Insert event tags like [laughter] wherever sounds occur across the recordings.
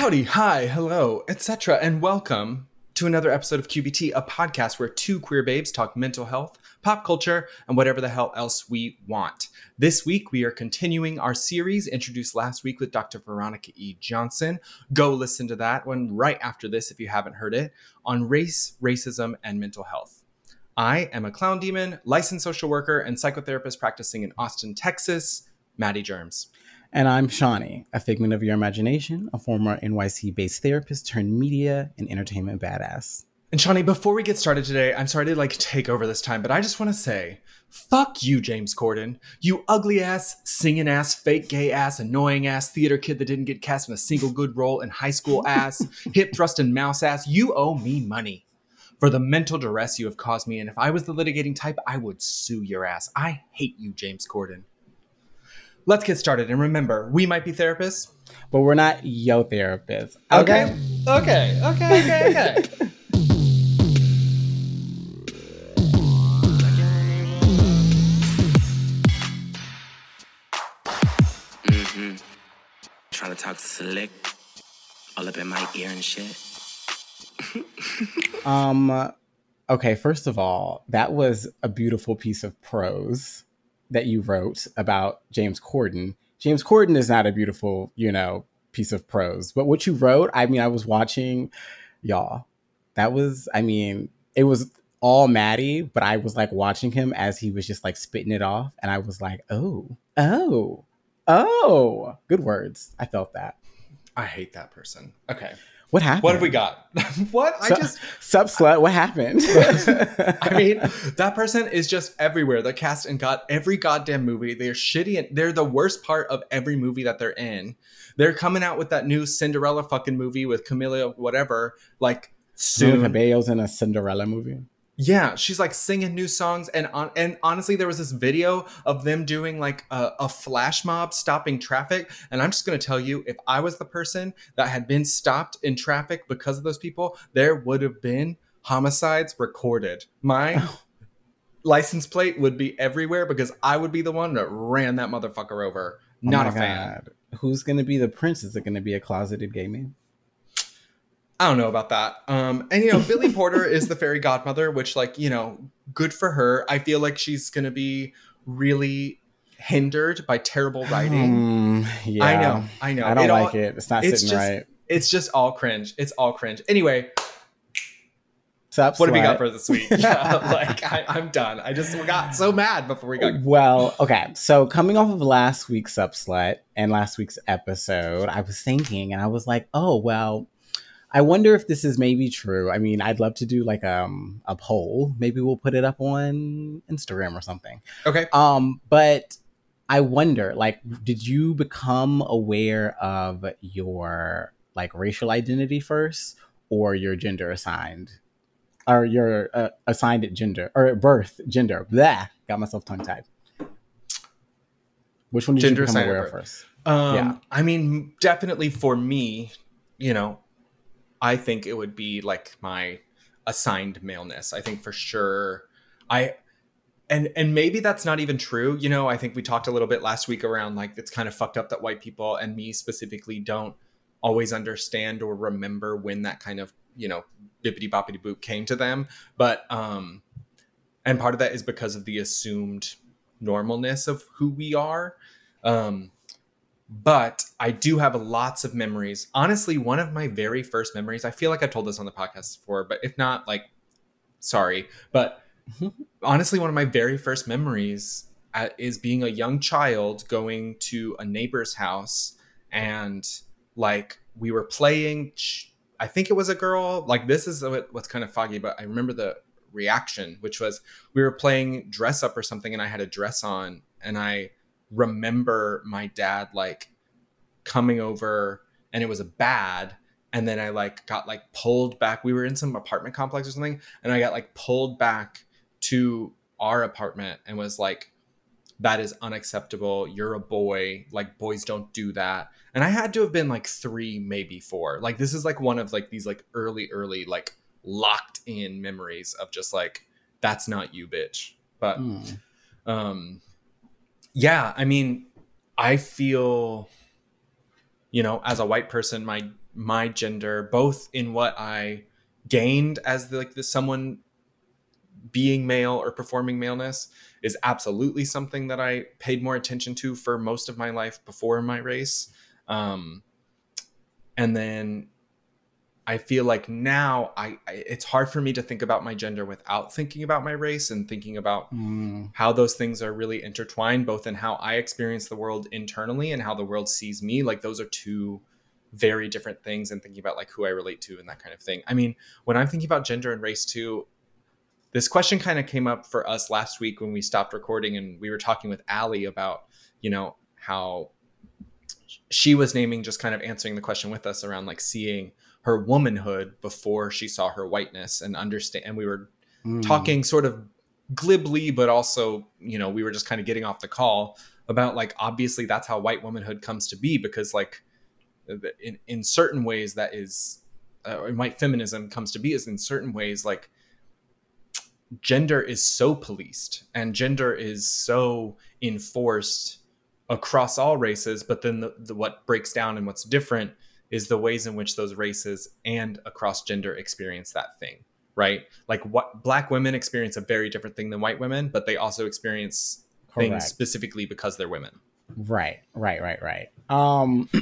Howdy, hi, hello, etc., and welcome to another episode of QBT, a podcast where two queer babes talk mental health, pop culture, and whatever the hell else we want. This week, we are continuing our series introduced last week with Dr. Veronica E. Johnson. Go listen to that one right after this if you haven't heard it on race, racism, and mental health. I am a clown demon, licensed social worker, and psychotherapist practicing in Austin, Texas. Maddie Germs. And I'm Shawnee, a figment of your imagination, a former NYC based therapist turned media and entertainment badass. And Shawnee, before we get started today, I'm sorry to like take over this time, but I just want to say, fuck you, James Corden. You ugly ass, singing ass, fake gay ass, annoying ass theater kid that didn't get cast in a single good role in high school [laughs] ass, hip thrusting mouse ass. You owe me money for the mental duress you have caused me. And if I was the litigating type, I would sue your ass. I hate you, James Corden let's get started. And remember, we might be therapists, but we're not yo therapists. Okay. Okay. Okay. Okay. Okay. [laughs] mm-hmm. Trying to talk slick, all up in my ear and shit. [laughs] um. Okay. First of all, that was a beautiful piece of prose that you wrote about James Corden. James Corden is not a beautiful, you know, piece of prose, but what you wrote, I mean, I was watching, y'all. That was, I mean, it was all Maddie, but I was like watching him as he was just like spitting it off, and I was like, oh, oh, oh, good words. I felt that. I hate that person. Okay. What happened? What have we got? [laughs] what? I just sub slut. What happened? [laughs] I mean, that person is just everywhere. They're cast in god every goddamn movie. They're shitty and they're the worst part of every movie that they're in. They're coming out with that new Cinderella fucking movie with Camila whatever. Like soon. Cabello's in a Cinderella movie. Yeah, she's like singing new songs, and on and honestly, there was this video of them doing like a, a, flash mob stopping traffic. And I'm just gonna tell you, if I was the person that had been stopped in traffic because of those people, there would have been homicides recorded. My [laughs] license plate would be everywhere because I would be the one that ran that motherfucker over. Oh Not oh a fan. Who's gonna be the prince? Is it gonna be a closeted gay man? I don't know about that. Um, and you know, Billy [laughs] Porter is the fairy godmother, which like you know, good for her. I feel like she's gonna be really hindered by terrible writing. Mm, yeah, I know, I know. I don't it like all, it. It's not it's sitting just, right. It's just all cringe. It's all cringe. Anyway, Sup, what have we got for this week? [laughs] yeah, like I, am done. I just got so mad before we got. Well, okay. So coming off of last week's Sup Slut and last week's episode, I was thinking, and I was like, oh well I wonder if this is maybe true. I mean, I'd love to do like um a poll. Maybe we'll put it up on Instagram or something. Okay. Um, but I wonder, like, did you become aware of your like racial identity first, or your gender assigned, or your uh, assigned gender or at birth gender? Blah, got myself tongue tied. Which one did gender you become aware of first? Um, yeah. I mean, definitely for me, you know, I think it would be like my assigned maleness. I think for sure I and and maybe that's not even true. You know, I think we talked a little bit last week around like it's kind of fucked up that white people and me specifically don't always understand or remember when that kind of, you know, bippity boppity boop came to them. But um and part of that is because of the assumed normalness of who we are. Um but I do have lots of memories. Honestly, one of my very first memories, I feel like I've told this on the podcast before, but if not, like, sorry. But [laughs] honestly, one of my very first memories uh, is being a young child going to a neighbor's house and, like, we were playing. I think it was a girl. Like, this is what's kind of foggy, but I remember the reaction, which was we were playing dress up or something, and I had a dress on, and I remember my dad like coming over and it was a bad and then I like got like pulled back. We were in some apartment complex or something, and I got like pulled back to our apartment and was like, "That is unacceptable. You're a boy. Like boys don't do that." And I had to have been like three, maybe four. Like this is like one of like these like early, early like locked in memories of just like that's not you, bitch. But mm. um, yeah, I mean, I feel, you know, as a white person, my my gender both in what I gained as the, like the someone being male or performing maleness is absolutely something that I paid more attention to for most of my life before my race. Um, and then I feel like now I, I, it's hard for me to think about my gender without thinking about my race and thinking about Mm. how those things are really intertwined both in how I experience the world internally and how the world sees me like those are two very different things and thinking about like who I relate to and that kind of thing. I mean, when I'm thinking about gender and race too, this question kind of came up for us last week when we stopped recording and we were talking with Allie about, you know, how she was naming just kind of answering the question with us around like seeing her womanhood before she saw her whiteness and understand and we were Mm. talking sort of glibly but also you know we were just kind of getting off the call about like obviously that's how white womanhood comes to be because like in, in certain ways that is uh, white feminism comes to be is in certain ways like gender is so policed and gender is so enforced across all races but then the, the what breaks down and what's different is the ways in which those races and across gender experience that thing right like what black women experience a very different thing than white women but they also experience things specifically because they're women Right, right, right, right. Um, [clears throat]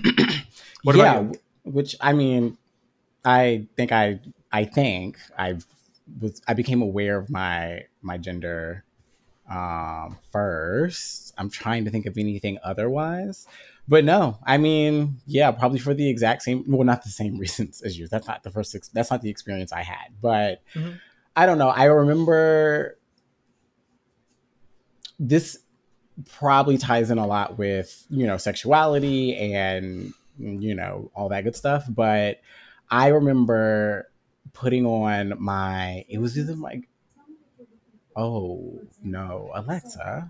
What yeah, about you? which I mean, I think I, I think I was, I became aware of my my gender um, first. I'm trying to think of anything otherwise, but no, I mean, yeah, probably for the exact same, well, not the same [laughs] reasons as you. That's not the first, ex- that's not the experience I had, but Mhm. I don't know. I remember this probably ties in a lot with you know sexuality and you know all that good stuff but i remember putting on my it was either my oh no alexa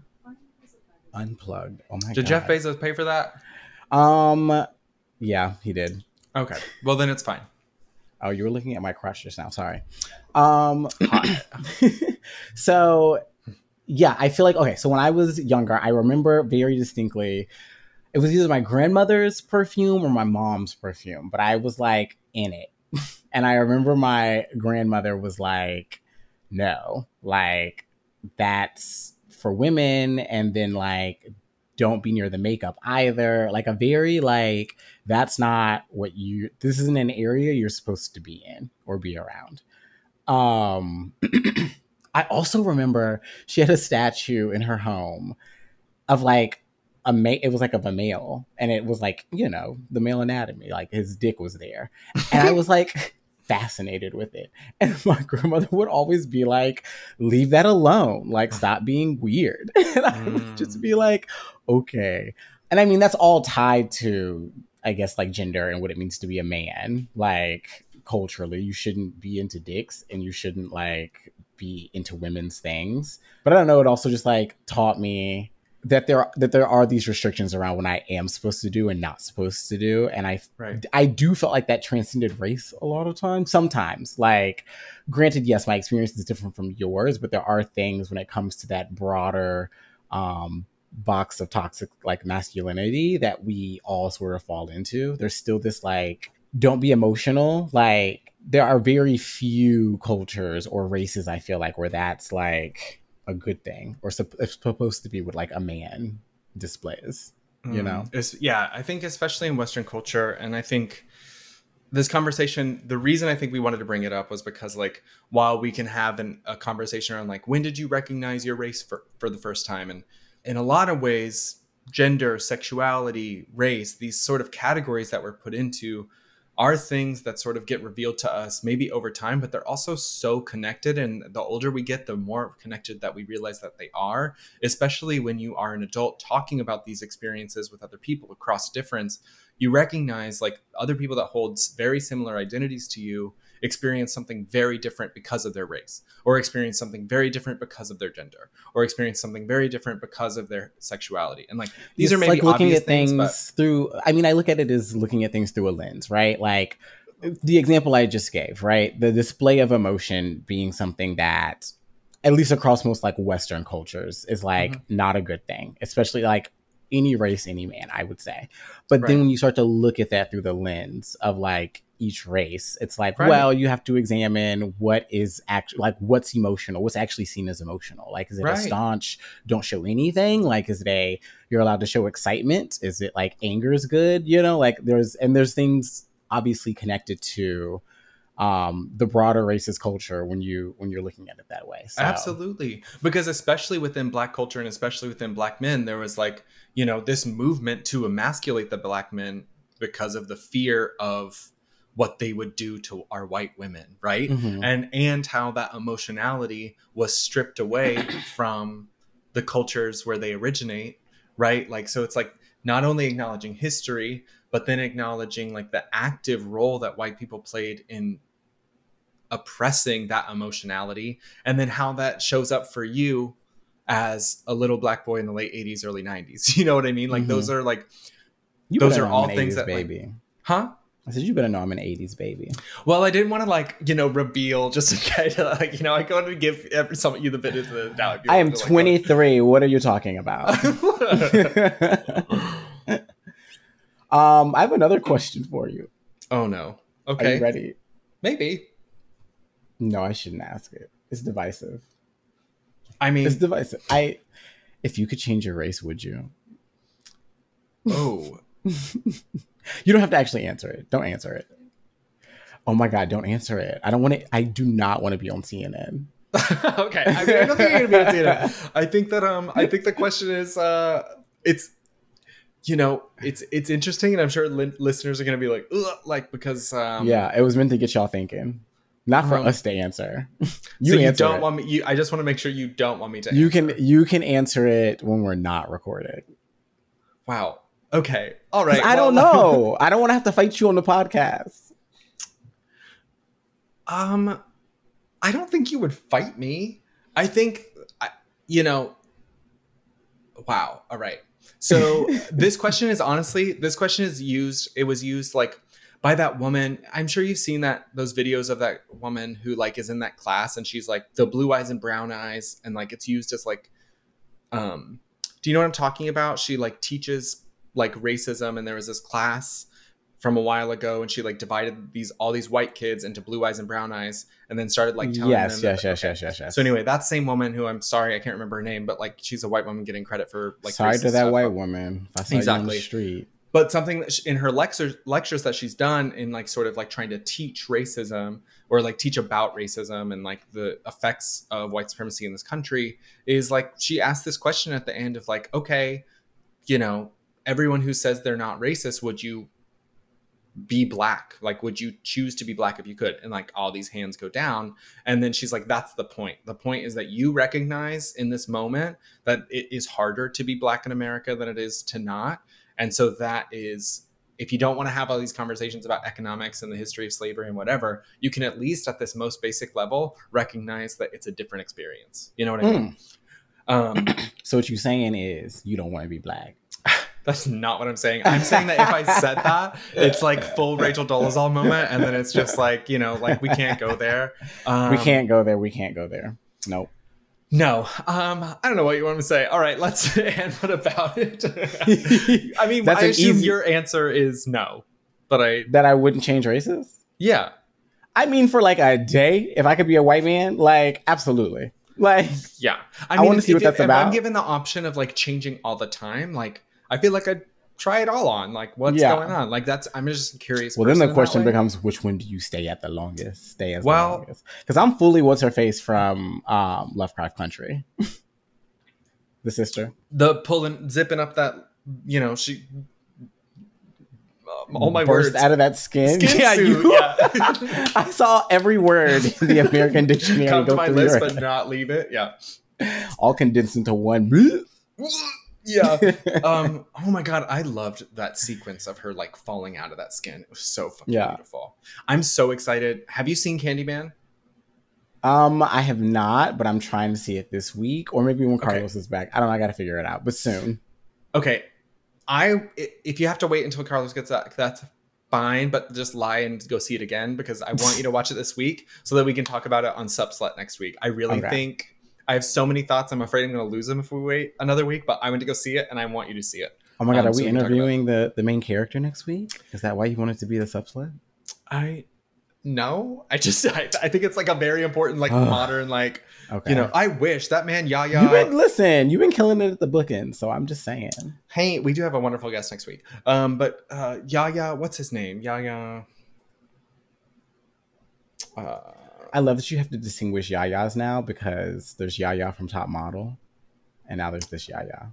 unplugged oh my did god Did jeff bezos pay for that um yeah he did. Okay. Well then it's fine. Oh you were looking at my crush just now. Sorry. Um [coughs] so yeah i feel like okay so when i was younger i remember very distinctly it was either my grandmother's perfume or my mom's perfume but i was like in it. [laughs] And i remember my grandmother was like no like that's for women and then like don't be near the makeup either. Like a very like that's not what you this isn't an area you're supposed to be in or be around. Um [clears throat] i also remember she had a statue in her home of like a ma- it was like of a male and it was like you know the male anatomy like his dick was there. And i was like fascinated with it. [laughs] And my grandmother would always be like leave that alone. Like stop being weird. [laughs] And i would just Mm. be like okay. And i mean that's all tied to i guess like gender and what it means to be a man. Like culturally you shouldn't be into dicks and you shouldn't like be into women's things. But i don't know it also just like taught me that there that there are these restrictions around what I am supposed to do and not supposed to do, and I right I do feel like that transcended race a lot of times. Sometimes, like, granted, yes, my experience is different from yours, but there are things when it comes to that broader um, box of toxic like masculinity that we all sort of fall into. There's still this like, don't be emotional. Like, there are very few cultures or races I feel like where that's like a good thing or it's supposed to be what like a man displays. you know? Mm. It's- yeah i think especially in western culture and i think this conversation the reason i think we wanted to bring it up was because like while we can have an, a conversation around like when did you recognize your race for, for the first time and in a lot of ways gender sexuality race these sort of categories that we're put into are things that sort of get revealed to us maybe over time but they're also so connected. And the older we get the more connected that we realize that they are especially when you are an adult talking about these experiences with other people across difference. You recognize like other people that hold very similar identities to you experience something very different because of their race or experience something very different because of their gender or experience something very different because of their sexuality and like these It's are maybe like looking obvious at things, but through i mean i look at it as looking at things through a lens right like the example i just gave right the display of emotion being something that at least across most like western cultures is like Mm-hmm. not a good thing especially like any race, any man, I would say. But Right. then when you start to look at that through the lens of like each race, it's like, Right. well, you have to examine what is actually like what's emotional, what's actually seen as emotional. Like, is it Right. a staunch, don't show anything? Like, is it a you're allowed to show excitement? Is it like anger is good? You know, like there's and there's things obviously connected to um the broader racist culture when you when you're looking at it that way. So, Absolutely. Because especially within black culture and especially within black men, there was like, you know, this movement to emasculate the black men because of the fear of what they would do to our white women, right? Mhm. And and how that emotionality was stripped away [coughs] from the cultures where they originate, right? Like so it's like not only acknowledging history, but then acknowledging like the active role that white people played in oppressing that emotionality and then how that shows up for you as a little black boy in the late 80s early 90s [laughs] you know what i mean like Mhm. those are like You those are all things 80s that, like- baby. huh I said you better know I'm an '80s baby. well i didn't want to like you know reveal just to kind of like you know I wanted to give every, some of you the benefit of the doubt. I am to, like, [laughs] 23. What are you talking about? [laughs] um, I have another question for you. oh no Are okay you ready? maybe No, I shouldn't ask it. It's divisive. i mean It's divisive. I, if you could change your race, would you? oh [laughs] You don't have to actually answer it. Don't answer it. Oh my god, don't answer it. I don't want to. I do not want to be on CNN. [laughs] okay. I mean, I don't think you're gonna be able to do it. I think that um, I think the question is uh, it's, you know, it's it's interesting, and I'm sure li- listeners are gonna be like, Ugh, like because um, yeah, it was meant to get y'all thinking, not for Um, us to answer. [laughs] You so you answer don't it. want me. You, I just want to make sure you don't want me to. You can you can answer it when we're not recorded. Wow. Okay. All right. I don't know. [laughs] I don't want to have to fight you on the podcast. Um, I don't think you would fight me. I think, I, you know. Wow. All right. So [laughs] this question is honestly, this question is used. It was used like by that woman. I'm sure you've seen that those videos of that woman who like is in that class and she's like the blue eyes and brown eyes and like it's used as like, um, do you know what I'm talking about? She like teaches like racism and there was this class from a while ago and she like divided these all these white kids into blue eyes and brown eyes and then started like telling yes, them yes, yes, yes, yes, yes. so anyway that same woman who i'm sorry i can't remember her name but like she's a white woman getting credit for like sorry to that stuff. white woman. If I saw you on Exactly. the street. but something that sh in her lectures lectures that she's done in like sort of like trying to teach racism or like teach about racism and like the effects of white supremacy in this country is like she asked this question at the end of like okay you know everyone who says they're not racist would you be black? Like would you choose to be black if you could? And like all these hands go down. And then she's like that's the point. The point is that you recognize in this moment that it is harder to be black in america than it is to not. And so that is if you don't want to have all these conversations about economics and the history of slavery and whatever you can at least at this most basic level recognize that it's a different experience. You know what i mean? Um [clears throat] So what you're saying is you don't want to be black. That's not what I'm saying. I'm saying that if I said that, [laughs] it's like full Rachel Dolezal moment, and then it's just like you know, like we can't go there. Um, we can't go there. We can't go there. Nope. No, um, I don't know what you want to say. All right, let's. [laughs] And what about it? [laughs] I mean, That's I assume easy- your answer is no, but I that I wouldn't change races. yeah. I mean, for like a day, if I could be a white man, like absolutely. Like Yeah, I wanna see if- what that's if I'm given the option of like changing all the time, like I feel like I'd try it all on. Like, what's Yeah. going on? Like, that's I'm just curious. Well, then the question becomes, which one do you stay at the longest? Stay as Well- longest? Because I'm fully what's her face from um, Lovecraft Country, [laughs] the sister. the pulling, zipping up that, you know, she. Um, all my burst words out of that skin. Skin yeah, you. yeah. [laughs] I saw every word in the American [laughs] dictionary come go to my list, but not leave it. Yeah, all condensed into one. Yeah. [laughs] Um. Oh my god, I loved that sequence of her like falling out of that skin. It was so fucking Yeah. beautiful. I'm so excited. Have you seen Candyman? Um, I have not, but I'm trying to see it this week, or maybe when Okay. Carlos is back. I don't know. I got to figure it out, but soon. Okay, I i- if you have to wait until Carlos gets back, that's fine. But just lie and go see it again because I want you to watch it this week so that we can talk about it on Subslut next week. I really Okay. think I have so many thoughts. I'm afraid I'm going to lose them if we wait another week. But I went to go see it, and I want you to see it. Oh my god, Um, are so we we can talk about- interviewing the the main character next week? Is that why you wanted to be the subslit? I no, I just [laughs] I, I think it's like a very important like Ugh. modern like Okay. you know. I wish that man Yaya. You've been listen. You've been killing it at the bookend, so I'm just saying. Hey, we do have a wonderful guest next week. Um, but uh, Yaya, what's his name? Yaya. Uh, I love that you have to distinguish Yayas now because there's Yaya from Top Model, and now there's this Yaya,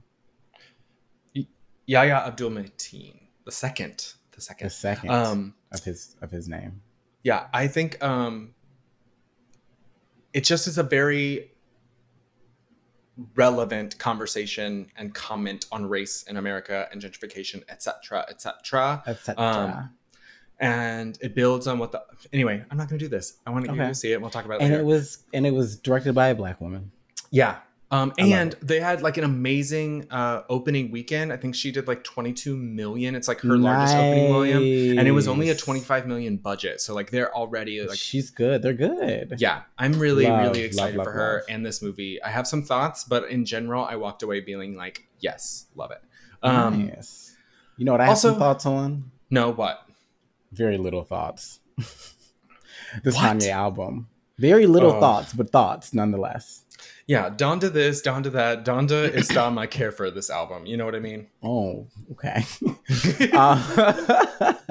Yahya Abdul Mateen, the second, the second, the second. second Um, of his of his name. yeah, I think um, it just is a very relevant conversation and comment on race in America and gentrification, etc., etc. Etc. And it builds on what the anyway. I'm not going to do this. I want to Okay. you to see it. We'll talk about it and later. it was and it was directed by a black woman. Yeah. Um, and they had like an amazing uh, opening weekend. I think she did like 22 million. It's like her largest opening volume, and it was only a 25 million budget. So like they're already like, She's good. They're good. yeah. I'm really Love, really excited love, for her love. and this movie. I have some thoughts, but in general, I walked away feeling like yes, love it. Um, nice. You know what I have some also- thoughts on? no, what? Very little thoughts. [laughs] this What? Kanye album. Very little Oh. thoughts, but thoughts nonetheless. Yeah, Donda this, Donda that. Donda [clears throat] is Dom I care for this album. You know what I mean? Oh, okay. [laughs] Uh, [laughs]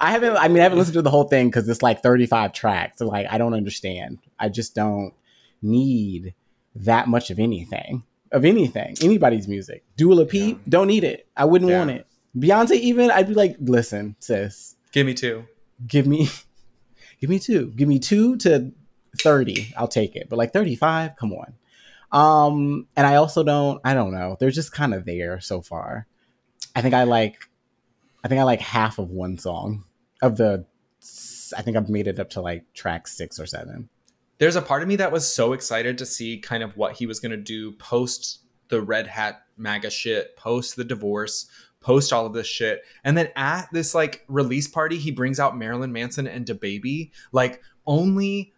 I haven't. I mean, I haven't listened to the whole thing because it's like 35 tracks. So like, I don't understand. I just don't need that much of anything. Of anything, anybody's music. Dua Lipa, don't need it. I wouldn't Yeah. want it. Beyonce, even I'd be like, listen, sis, Give me two. give me, [laughs] give me two, give me two to 30. I'll take it. But like 35, come on. Um, and I also don't. I don't know. They're just kind of there so far. I think I like I think I like half of one song of the I think I've made it up to like track 6 or 7. there's a part of me that was so excited to see kind of what he was going to do post the red hat maga shit post the divorce post all of this shit and then at this like release party he brings out marilyn manson and baby like only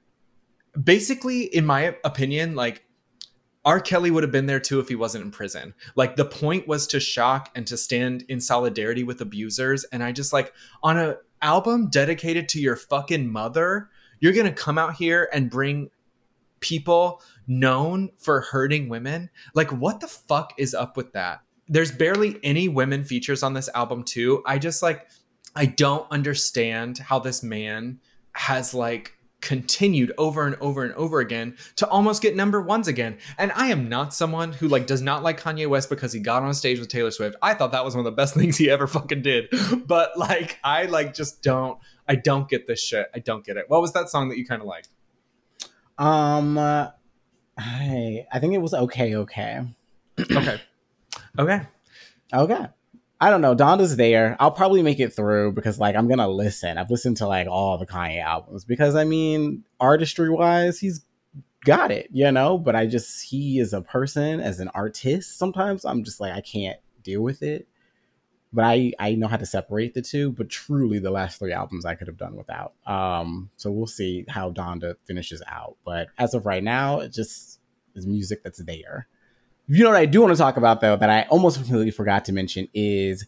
basically in my opinion like R. Kelly would have been there too if he wasn't in prison. Like the point was to shock and to stand in solidarity with abusers. And I just like on a album dedicated to your fucking mother, you're gonna come out here and bring people known for hurting women. Like what the fuck is up with that? There's barely any women features on this album too. I just like I don't understand how this man has like continued over and over and over again to almost get number ones again. And I am not someone who like does not like Kanye West because he got on stage with Taylor Swift. I thought that was one of the best [laughs] things he ever fucking did. But like I like just don't I don't get this shit. I don't get it. What was that song that you kind of liked? Um uh, I I think it was okay okay. Okay. Okay. Okay. I don't know. Donda's there. I'll probably make it through because like I'm gonna listen. I've listened to like all the Kanye albums because I mean, artistry wise, he's got it, you know. But I just he is a person as an artist. Sometimes I'm just like I can't deal with it. But I I know how to separate the two. But truly, the last three albums I could have done without. Um, so we'll see how Donda finishes out. But as of right now, it just is music that's there. You know what I do want to talk about though that I almost completely forgot to mention is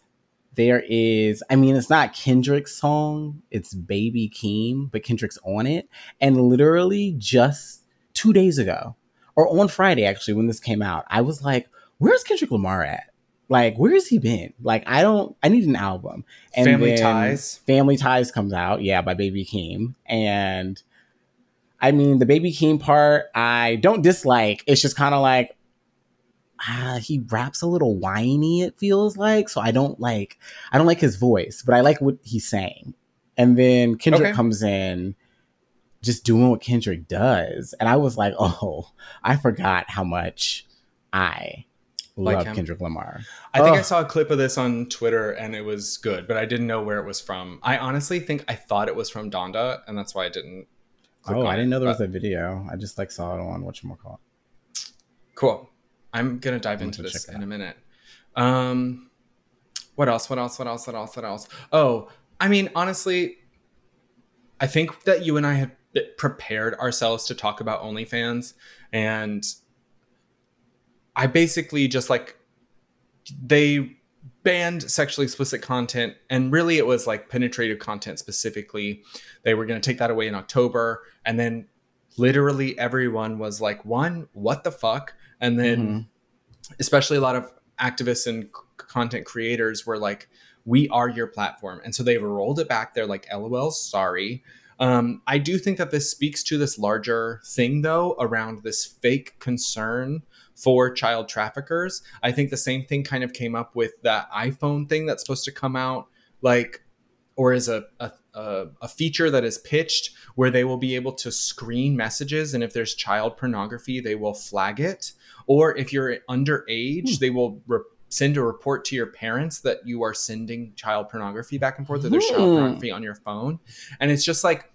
there is I mean it's not Kendrick's song, it's Baby Keem, but Kendrick's on it. And literally just two days ago, or on Friday actually, when this came out, I was like, where's Kendrick Lamar at? Like, where has he been? Like, I don't I need an album. And Family Ties. Family Ties comes out, yeah, by Baby Keem. And I mean, the Baby Keem part, I don't dislike. It's just kind of like, ah, he raps a little whiny, it feels like. So I don't like, I don't like his voice, but I like what he's saying. And then Kendrick Okay. comes in just doing what Kendrick does. And I was like, [laughs] oh, I forgot how much I Like love him. Kendrick Lamar. I think I saw a clip of this on Twitter and it was good, but I didn't know where it was from. I honestly think I thought it was from Donda, and that's why I didn't. Oh, I didn't know there was but- a video. I just like saw it on whatchamacallit. Cool. I'm gonna dive into this in a minute. Um, what else? What else? What else? What else? What else? Oh, I mean, honestly, I think that you and I have prepared ourselves to talk about OnlyFans, and I basically just like they banned sexually explicit content and really it was like penetrative content specifically they were going to take that away in october and then literally everyone was like one what the fuck and then mm-hmm. especially a lot of activists and c- content creators were like we are your platform and so they've rolled it back they're like lol sorry um, i do think that this speaks to this larger thing though around this fake concern for child traffickers. I think the same thing kind of came up with that iPhone thing that's supposed to come out, like, or is a, a, a, feature that is pitched where they will be able to screen messages. And if there's child pornography, they will flag it. Or if you're underage, hmm. they will re- send a report to your parents that you are sending child pornography back and forth or there's child hmm. pornography on your phone. And it's just like,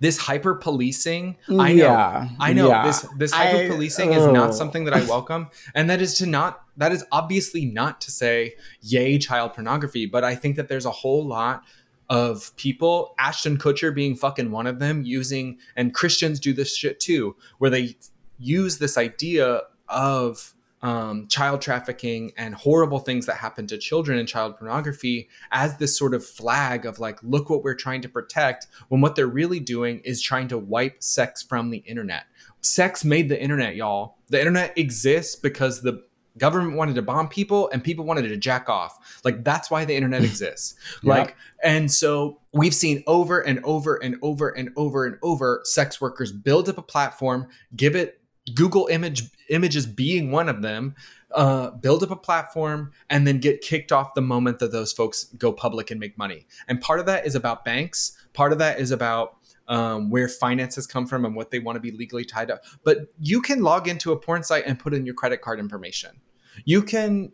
this hyper policing i know yeah, i know yeah. this this hyper policing is not oh. something that i welcome and that is to not that is obviously not to say yay child pornography but i think that there's a whole lot of people ashton kutcher being fucking one of them using and christians do this shit too where they use this idea of um, child trafficking and horrible things that happen to children and child pornography as this sort of flag of like, look what we're trying to protect, when what they're really doing is trying to wipe sex from the internet. Sex made the internet, y'all. The internet exists because the government wanted to bomb people and people wanted to jack off. Like, that's why the internet [laughs] exists. Like, and so we've seen over and over and over and over and over sex workers build up a platform, give it Google image images being one of them, uh, build up a platform and then get kicked off the moment that those folks go public and make money. And part of that is about banks. Part of that is about um, where finances come from and what they want to be legally tied up. But you can log into a porn site and put in your credit card information. You can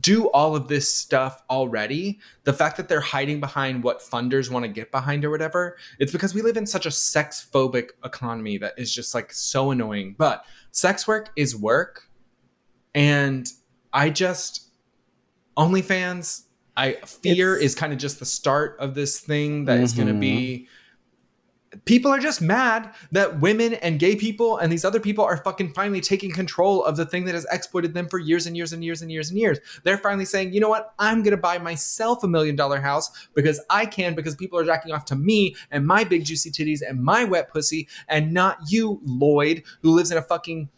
do all of this stuff already. The fact that they're hiding behind what funders want to get behind or whatever, it's because we live in such a sex phobic economy that is just like so annoying. But sex work is work. And I just, OnlyFans, I fear it's, is kind of just the start of this thing that mm-hmm. is going to be people are just mad that women and gay people and these other people are fucking finally taking control of the thing that has exploited them for years and years and years and years and years. They're finally saying, you know what? I'm going to buy myself a million dollar house because I can, because people are jacking off to me and my big juicy titties and my wet pussy and not you, Lloyd, who lives in a fucking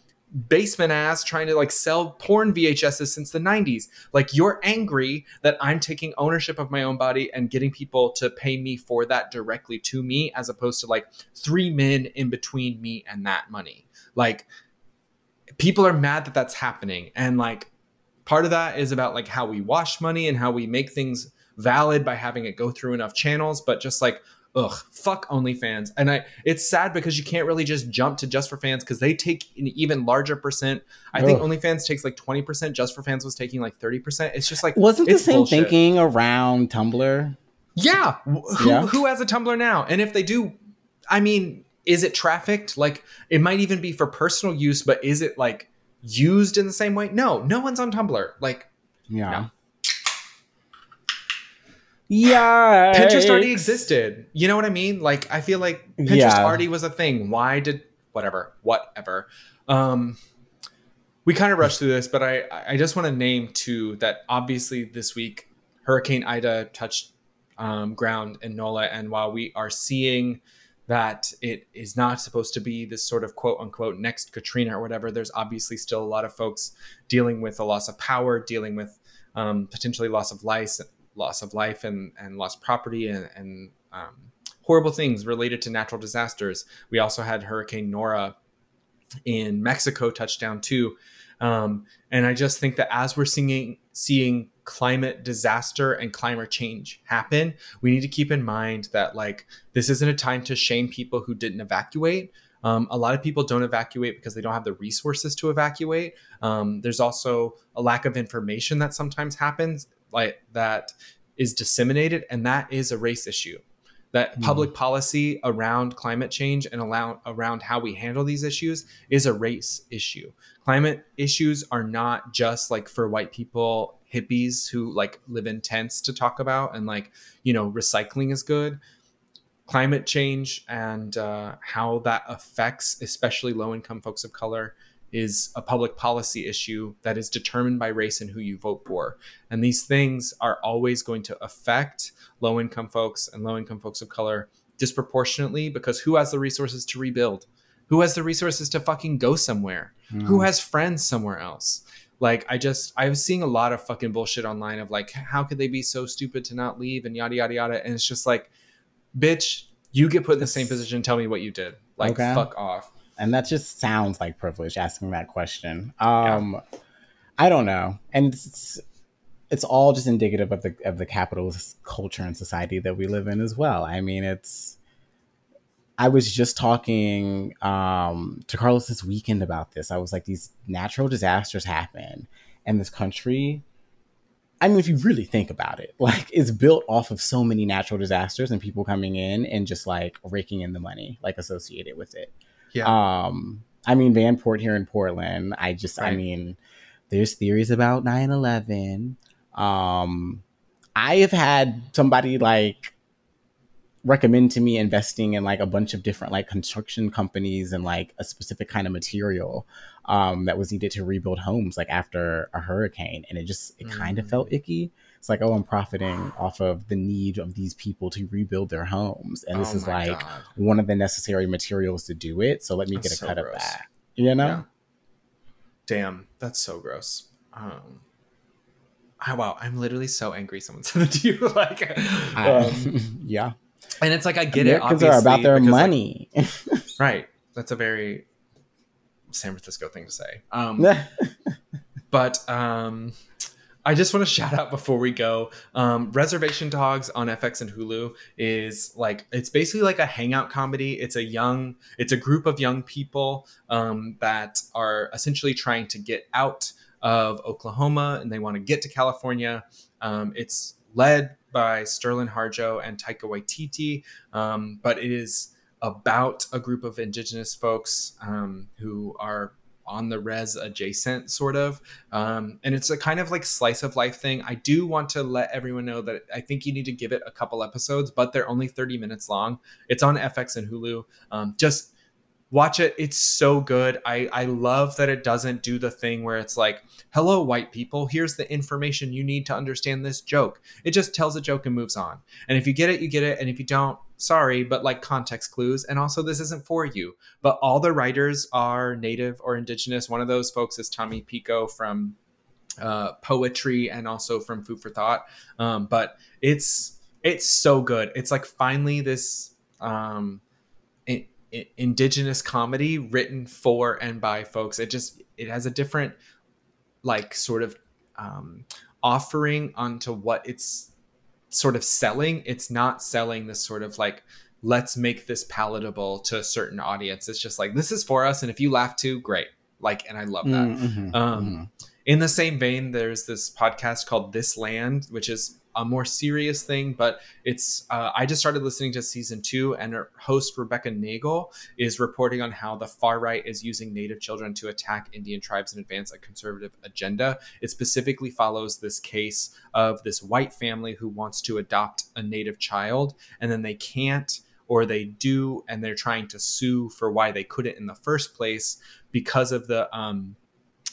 basement ass trying to like sell porn VHSs since the 90s. Like you're angry that I'm taking ownership of my own body and getting people to pay me for that directly to me as opposed to like three men in between me and that money. Like people are mad that that's happening and like part of that is about like how we wash money and how we make things valid by having it go through enough channels, but just like ugh, fuck OnlyFans. And I it's sad because you can't really just jump to just for fans because they take an even larger percent. I ugh. think OnlyFans takes like 20%, just for fans was taking like 30%. It's just like wasn't the same bullshit. thinking around Tumblr? Yeah. Who yeah. who has a Tumblr now? And if they do, I mean, is it trafficked? Like it might even be for personal use, but is it like used in the same way? No, no one's on Tumblr. Like yeah. No. Yeah. Pinterest already existed. You know what I mean? Like I feel like Pinterest yeah. already was a thing. Why did whatever, whatever. Um we kind of rushed through this, but I I just want to name two that obviously this week Hurricane Ida touched um, ground in NOLA, and while we are seeing that it is not supposed to be this sort of quote unquote next Katrina or whatever, there's obviously still a lot of folks dealing with a loss of power, dealing with um, potentially loss of life, loss of life and, and lost property and, and um, horrible things related to natural disasters. We also had Hurricane Nora in Mexico touchdown too. Um, and I just think that as we're seeing seeing climate disaster and climate change happen, we need to keep in mind that like this isn't a time to shame people who didn't evacuate. Um, a lot of people don't evacuate because they don't have the resources to evacuate. Um, there's also a lack of information that sometimes happens like that is disseminated and that is a race issue. That mm. public policy around climate change and allow, around how we handle these issues is a race issue. Climate issues are not just like for white people hippies who like live in tents to talk about and like you know recycling is good. Climate change and uh, how that affects especially low income folks of color is a public policy issue that is determined by race and who you vote for. And these things are always going to affect low income folks and low income folks of color disproportionately because who has the resources to rebuild? Who has the resources to fucking go somewhere? Mm. Who has friends somewhere else? Like I just I was seeing a lot of fucking bullshit online of like how could they be so stupid to not leave and yada yada yada and it's just like bitch you get put in the same position tell me what you did like okay. fuck off and that just sounds like privilege asking that question um yeah. I don't know and it's it's all just indicative of the of the capitalist culture and society that we live in as well I mean it's I was just talking um, to Carlos this weekend about this. I was like, these natural disasters happen, and this country. I mean, if you really think about it, [laughs] like it's built off of so many natural disasters and people coming in and just like raking in the money, like associated with it. Yeah. Um, I mean, Vanport here in Portland. I just, right. I mean, there's theories about 9 11. Um, I have had somebody like recommend to me investing in like a bunch of different like construction companies and like a specific kind of material um, that was needed to rebuild homes like after a hurricane and it just it kind of mm. felt icky it's like oh i'm profiting off of the need of these people to rebuild their homes and this oh is like God. one of the necessary materials to do it so let me that's get a so cut gross. of that you know yeah. damn that's so gross um Oh, wow, I'm literally so angry someone [laughs] said to you. [laughs] like, um, [laughs] yeah, and it's like I get it. Americans are about their money, like, right? That's a very San Francisco thing to say. Um, but um, I just want to shout out before we go. Um, Reservation Dogs on FX and Hulu is like it's basically like a hangout comedy. It's a young, it's a group of young people um, that are essentially trying to get out of Oklahoma and they want to get to California. Um, it's led by Sterlin Harjo and Taika Waititi, um, but it is about a group of indigenous folks um, who are on the res adjacent sort of. Um, and it's a kind of like slice of life thing. I do want to let everyone know that i think you need to give it a couple episodes but they're only 30 minutes long. It's on fx and hulu. Um, just watch it. It's so good. I i love that it doesn't do the thing where it's like hello white people. Here's the information you need to understand this joke. It just tells a joke and moves on. And if you get it you get it. And if you don't sorry but like context clues and also this isn't for you but all the writers are native or indigenous. One of those folks is tommy pico from uh, poetry and also from Food 4 Thot um, but it's it's so good. It's like finally this um, indigenous comedy written for and by folks. It just it has a different like sort of um, offering onto what it's sort of selling it's not selling this sort of like let's make this palatable to a certain audience. It's just like this is for us and if you laugh too great. Like and i love that. Mm-hmm, um, mm-hmm. in the same vein there's this podcast called this land which is a more serious thing, but it's uh, I just started listening to season two, and host Rebecca Nagle is reporting on how the far right is using Native children to attack Indian tribes and advance a conservative agenda. It specifically follows this case of this white family who wants to adopt a Native child, and then they can't or they do and they're trying to sue for why they couldn't in the first place because of the um,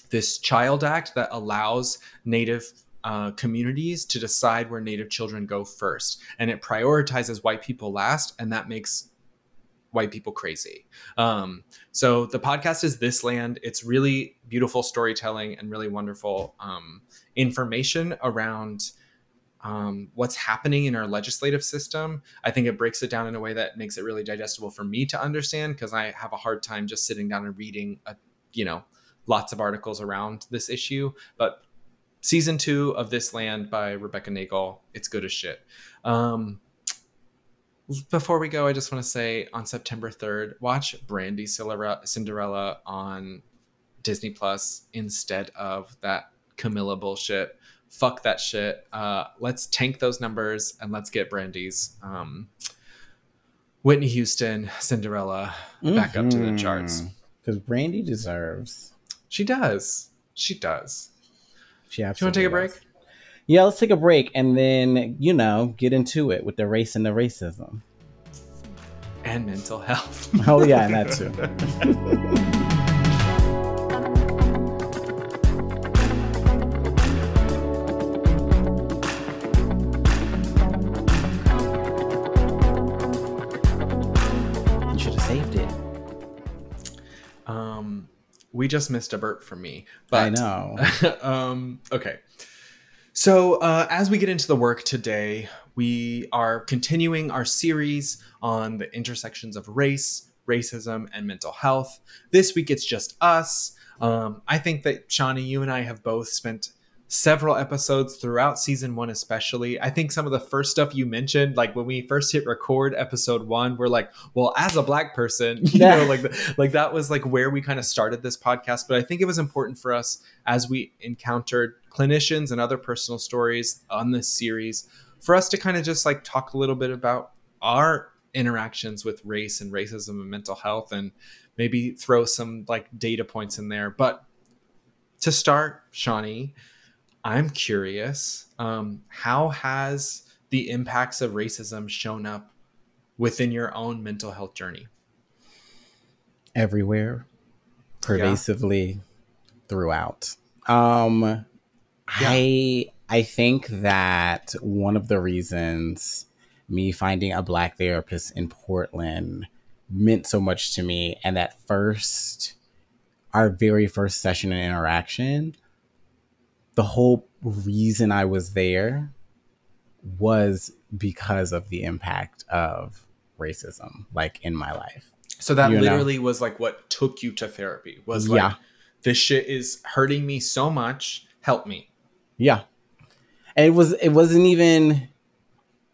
this child act that allows native uh, communities to decide where Native children go first. And it prioritizes white people last, and that makes white people crazy. Um, so the podcast is This Land. It's really beautiful storytelling and really wonderful um, information around. Um, what's happening in our legislative system. I think it breaks it down in a way that makes it really digestible for me to understand because I have a hard time just sitting down and reading, a, you know, lots of articles around this issue. But season two of This Land by Rebecca Nagle. It's good as shit. Um, before we go, I just want to say on September 3rd, watch Brandy Cinderella on Disney Plus instead of that Camila bullshit. Fuck that shit. Uh, let's tank those numbers and let's get Brandy's um, Whitney Houston Cinderella back mm-hmm. up to the charts. Because Brandy deserves. She does. She does. She absolutely. Do you want to take a break? Does. Yeah, let's take a break and then you know get into it with the race and the racism and mental health. oh yeah, and that [laughs] too. [laughs] we just missed a burp from me, but I know. [laughs] um, okay. So, uh, as we get into the work today, we are continuing our series on the intersections of race, racism, and mental health. This week, it's just us. Um, I think that Shawnee, you and I have both spent several episodes throughout season one, especially. I think some of the first stuff you mentioned, like when we first hit record episode one, we're like, well, as a black person, [laughs] you Yeah. know, like like that was like where we kind of started this podcast. But I think it was important for us as we encountered clinicians and other personal stories on this series for us to kind of just like talk a little bit about our interactions with race and racism and mental health and maybe throw some like data points in there. But to start, Shawnee, I'm curious, um, how has the impacts of racism shown up within your own mental health journey? Everywhere, pervasively, throughout. Um, I I think that one of the reasons me finding a black therapist in Portland meant so much to me, and that first, our very first session and interaction, the whole reason I was there was because of the impact of racism, like in my life. So that You know. literally was like what took you to therapy. Was like Yeah. this shit is hurting me so much. Help me. Yeah. And it was it wasn't even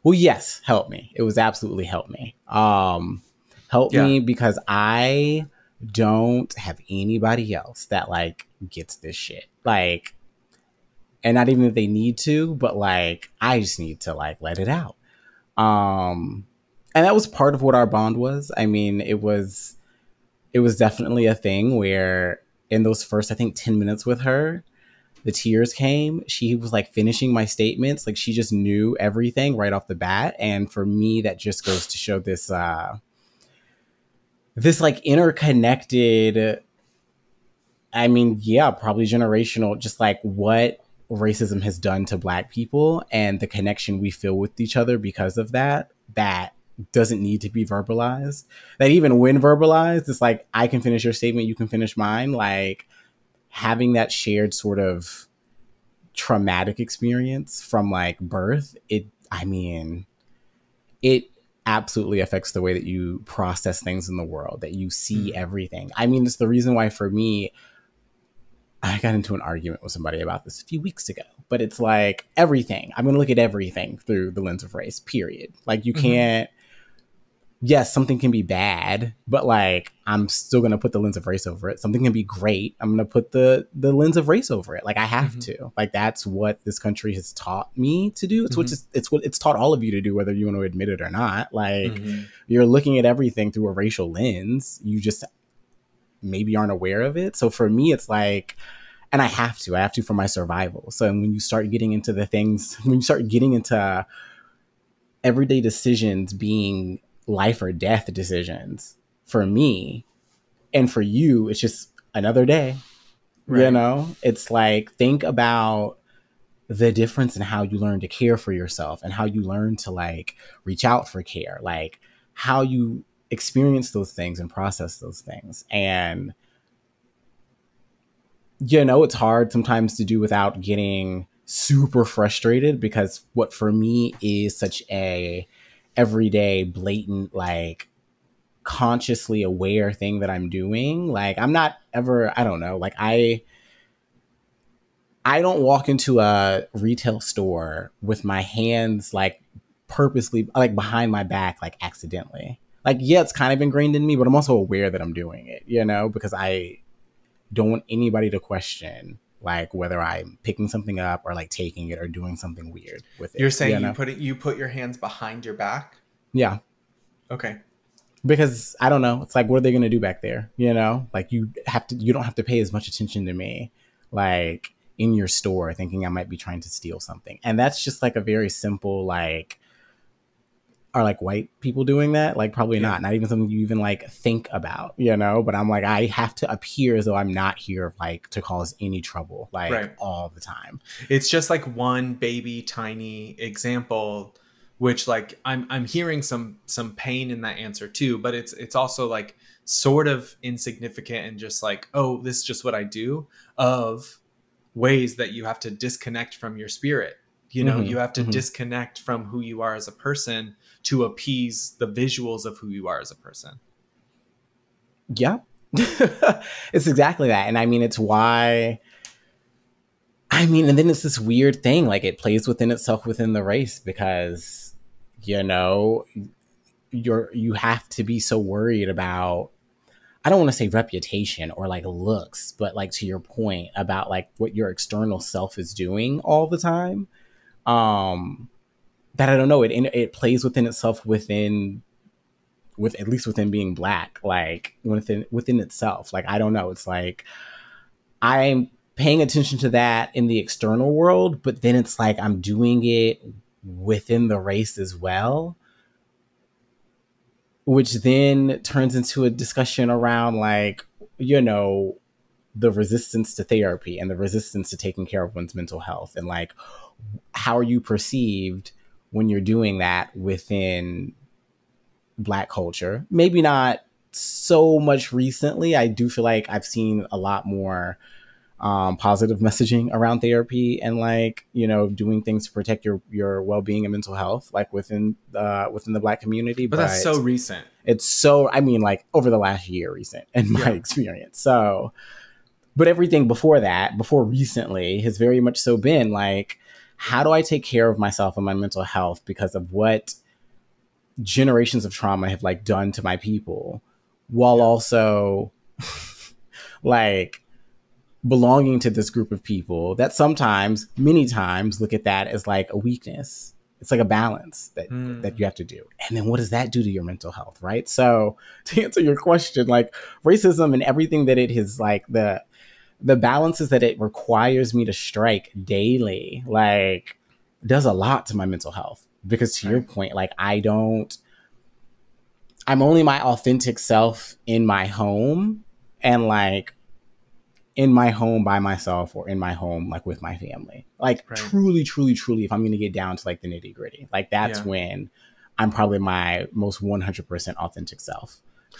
well, yes, help me. It was absolutely help me. Um help Yeah. me because I don't have anybody else that like gets this shit. Like and not even if they need to, but like I just need to like let it out. Um and that was part of what our bond was. I mean, it was it was definitely a thing where in those first I think 10 minutes with her, the tears came. She was like finishing my statements, like she just knew everything right off the bat. And for me, that just goes to show this uh this like interconnected I mean, yeah, probably generational, just like what racism has done to black people and the connection we feel with each other because of that, that doesn't need to be verbalized. That even when verbalized, it's like I can finish your statement, you can finish mine. Like having that shared sort of traumatic experience from like birth, it I mean, it absolutely affects the way that you process things in the world, that you see Mm. everything. I mean, it's the reason why for me, I got into an argument with somebody about this a few weeks ago, but it's like everything. I'm going to look at everything through the lens of race, period. Like, you Mhm. can't, yes, something can be bad, but like, I'm still going to put the lens of race over it. Something can be great. I'm going to put the, the lens of race over it. Like, I have Mhm. to. Like, that's what this country has taught me to do. It's what Mhm. it's, it's what it's taught all of you to do, whether you want to admit it or not. Like, Mhm. you're looking at everything through a racial lens. You just maybe aren't aware of it. So for me, it's like, and I have to, I have to for my survival. So when you start getting into the things, [laughs] when you start getting into everyday decisions being life or death decisions, for me and for you, it's just another day. You know, it's like, think about the difference in how you learn to care for yourself and how you learn to like reach out for care, like how you experience those things and process those things. And, you know, it's hard sometimes to do without getting super frustrated because what for me is such a everyday blatant like consciously aware thing that I'm doing. Like I'm not ever I don't know, like I I don't walk into a retail store with my hands like purposely like behind my back like accidentally. Like yeah, it's kind of ingrained in me, but I'm also aware that I'm doing it, you know, because I don't want anybody to question like whether I'm picking something up or like taking it or doing something weird with it. You're saying you know? put it you put your hands behind your back? Yeah. Okay. because I don't know. It's like, what are they going to do back there? You know, like you have to, you don't have to pay as much attention to me, like in your store, thinking I might be trying to steal something. And that's just like a very simple, like, are like white people doing that? Like, probably Yeah. not. Not even something you even like think about, you know? But I'm like, I have to appear as though I'm not here, like, to cause any trouble, like, Right. all the time. It's just like one baby tiny example which like I'm I'm hearing some some pain in that answer too, but it's it's also like sort of insignificant and just like, oh, this is just what I do of ways that you have to disconnect from your spirit. You know, mm-hmm. you have to mm-hmm. disconnect from who you are as a person to appease the visuals of who you are as a person. Yeah. [laughs] it's exactly that. And I mean, it's why I mean, and then it's this weird thing, like it plays within itself within the race because, you know, you're you have to be so worried about I don't want to say reputation or like looks, but like to your point about like what your external self is doing all the time. Um that I don't know, it it plays within itself within with at least within being black, like within within itself. Like I don't know, it's like I'm paying attention to that in the external world, but then it's like I'm doing it within the race as well. Which then turns into a discussion around like, you know, the resistance to therapy and the resistance to taking care of one's mental health and like how are you perceived when you're doing that within black culture. Maybe not so much recently. I do feel like i've seen a lot more um, positive [laughs] messaging around therapy and like you know doing things to protect your your well-being and mental health like within uh within the black community but, but that's so recent. it's so i mean like over the last year recent in my yeah. experience. So but everything before that before recently has very much so been like how do i take care of myself and my mental health because of what generations of trauma have like done to my people while yeah. also [laughs] like belonging to this group of people that sometimes, many times, look at that as like a weakness. It's like a balance that mm. that you have to do. And then what does that do to your mental health, right? So [laughs] to answer your question, like racism and everything that it has like the the balances that it requires me to strike daily, like does a lot to my mental health. Because to right. your point, like I don't I'm only my authentic self in my home and like in my home by myself or in my home like with my family. Like right. truly, truly, truly, if I'm gonna get down to like the nitty gritty, like that's yeah. when I'm probably my most 100% authentic self.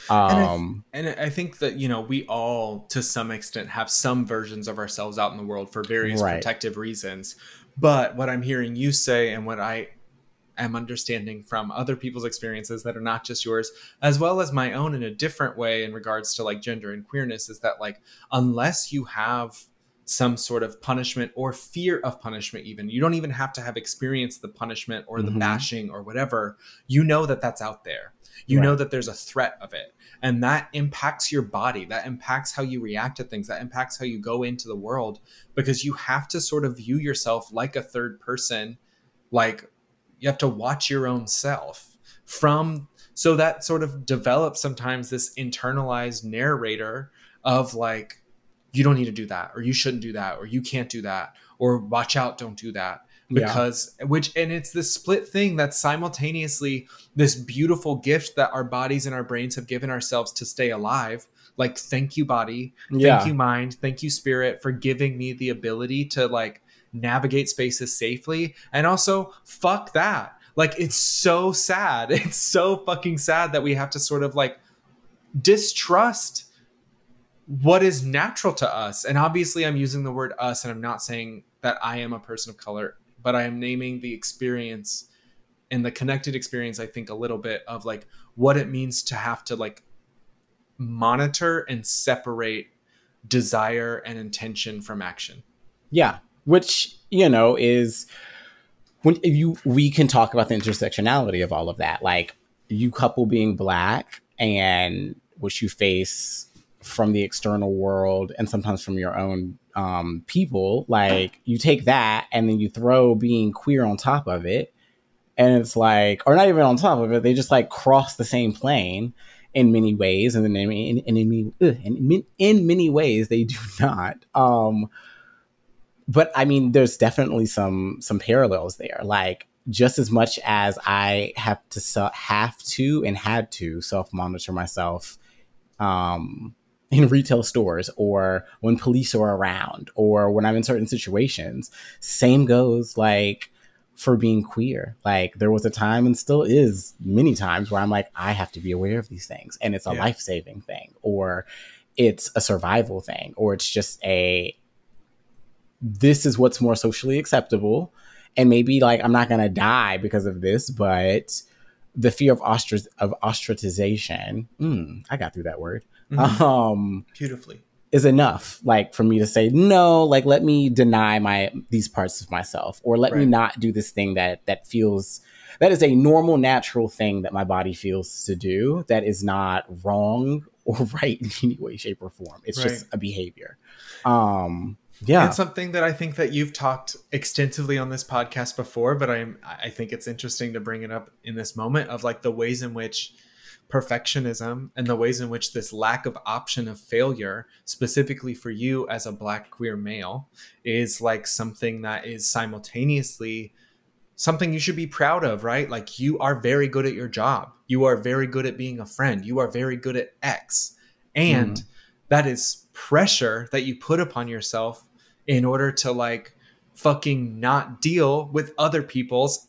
Um, and I, and I, think that you know we all to some extent have some versions of ourselves out in the world for various right. protective reasons. But what I'm hearing you say and what I am understanding from other people's experiences that are not just yours as well as my own in a different way in regards to like gender and queerness is that like unless you have some sort of punishment or fear of punishment even you don't even have to have experienced the punishment or the mm-hmm. bashing or whatever you know that that's out there you right. know that there's a threat of it and that impacts your body. That impacts how you react to things. That impacts how you go into the world because you have to sort of view yourself like a third person like you have to watch your own self from so that sort of develops sometimes this internalized narrator of like you don't need to do that or you shouldn't do that or you can't do that or watch out don't do that because yeah. which and it's this split thing that's simultaneously this beautiful gift that our bodies and our brains have given ourselves to stay alive. Like thank you body. Yeah. thank you mind. Thank you spirit for giving me the ability to like navigate spaces safely. And also fuck that. Like it's so sad. [laughs] It's so fucking sad that we have to sort of like distrust what is natural to us. And obviously i'm using the word us and i'm not saying that i am a person of color but i am naming the experience and the connected experience i think a little bit of like what it means to have to like monitor and separate desire and intention from action. Yeah which you know is when you we can talk about the intersectionality of all of that like you couple being black and what you face from the external world and sometimes from your own um, people like you take that and then you throw being queer on top of it. And it's like or not even on top of it they just like cross the same plane in many ways. And then in, in, in, in, in, many ways they do [laughs] not. Um, but I mean, there's definitely some some parallels there. Like just as much as I have to have to and had to self monitor myself um, in retail stores or when police are around or when I'm in certain situations. Same goes like for being queer. Like there was a time and still is many times where I'm like, I have to be aware of these things. And it's a Yeah. life saving thing, or it's a survival thing, or it's just a this is what's more socially acceptable. And maybe like I'm not gonna die because of this, but the fear of ostrac of ostracization, mm, I got through that word. Mhm. Um Beautifully. is enough like for me to say no like let me deny my these parts of myself or let me not do this thing that that feels that is a normal natural thing that my body feels to do that is not wrong or [laughs] right in any way shape or form. It's just a behavior. Um yeah. And something that I think that you've talked extensively on this podcast before, but I'm I think it's interesting to bring it up in this moment of like the ways in which perfectionism and the ways in which this lack of option of failure specifically for you as a black queer male is like something that is simultaneously something you should be proud of right? Like you are very good at your job. You are very good at being a friend. You are very good at x. And hmm. that is pressure that you put upon yourself in order to like fucking not deal with other people's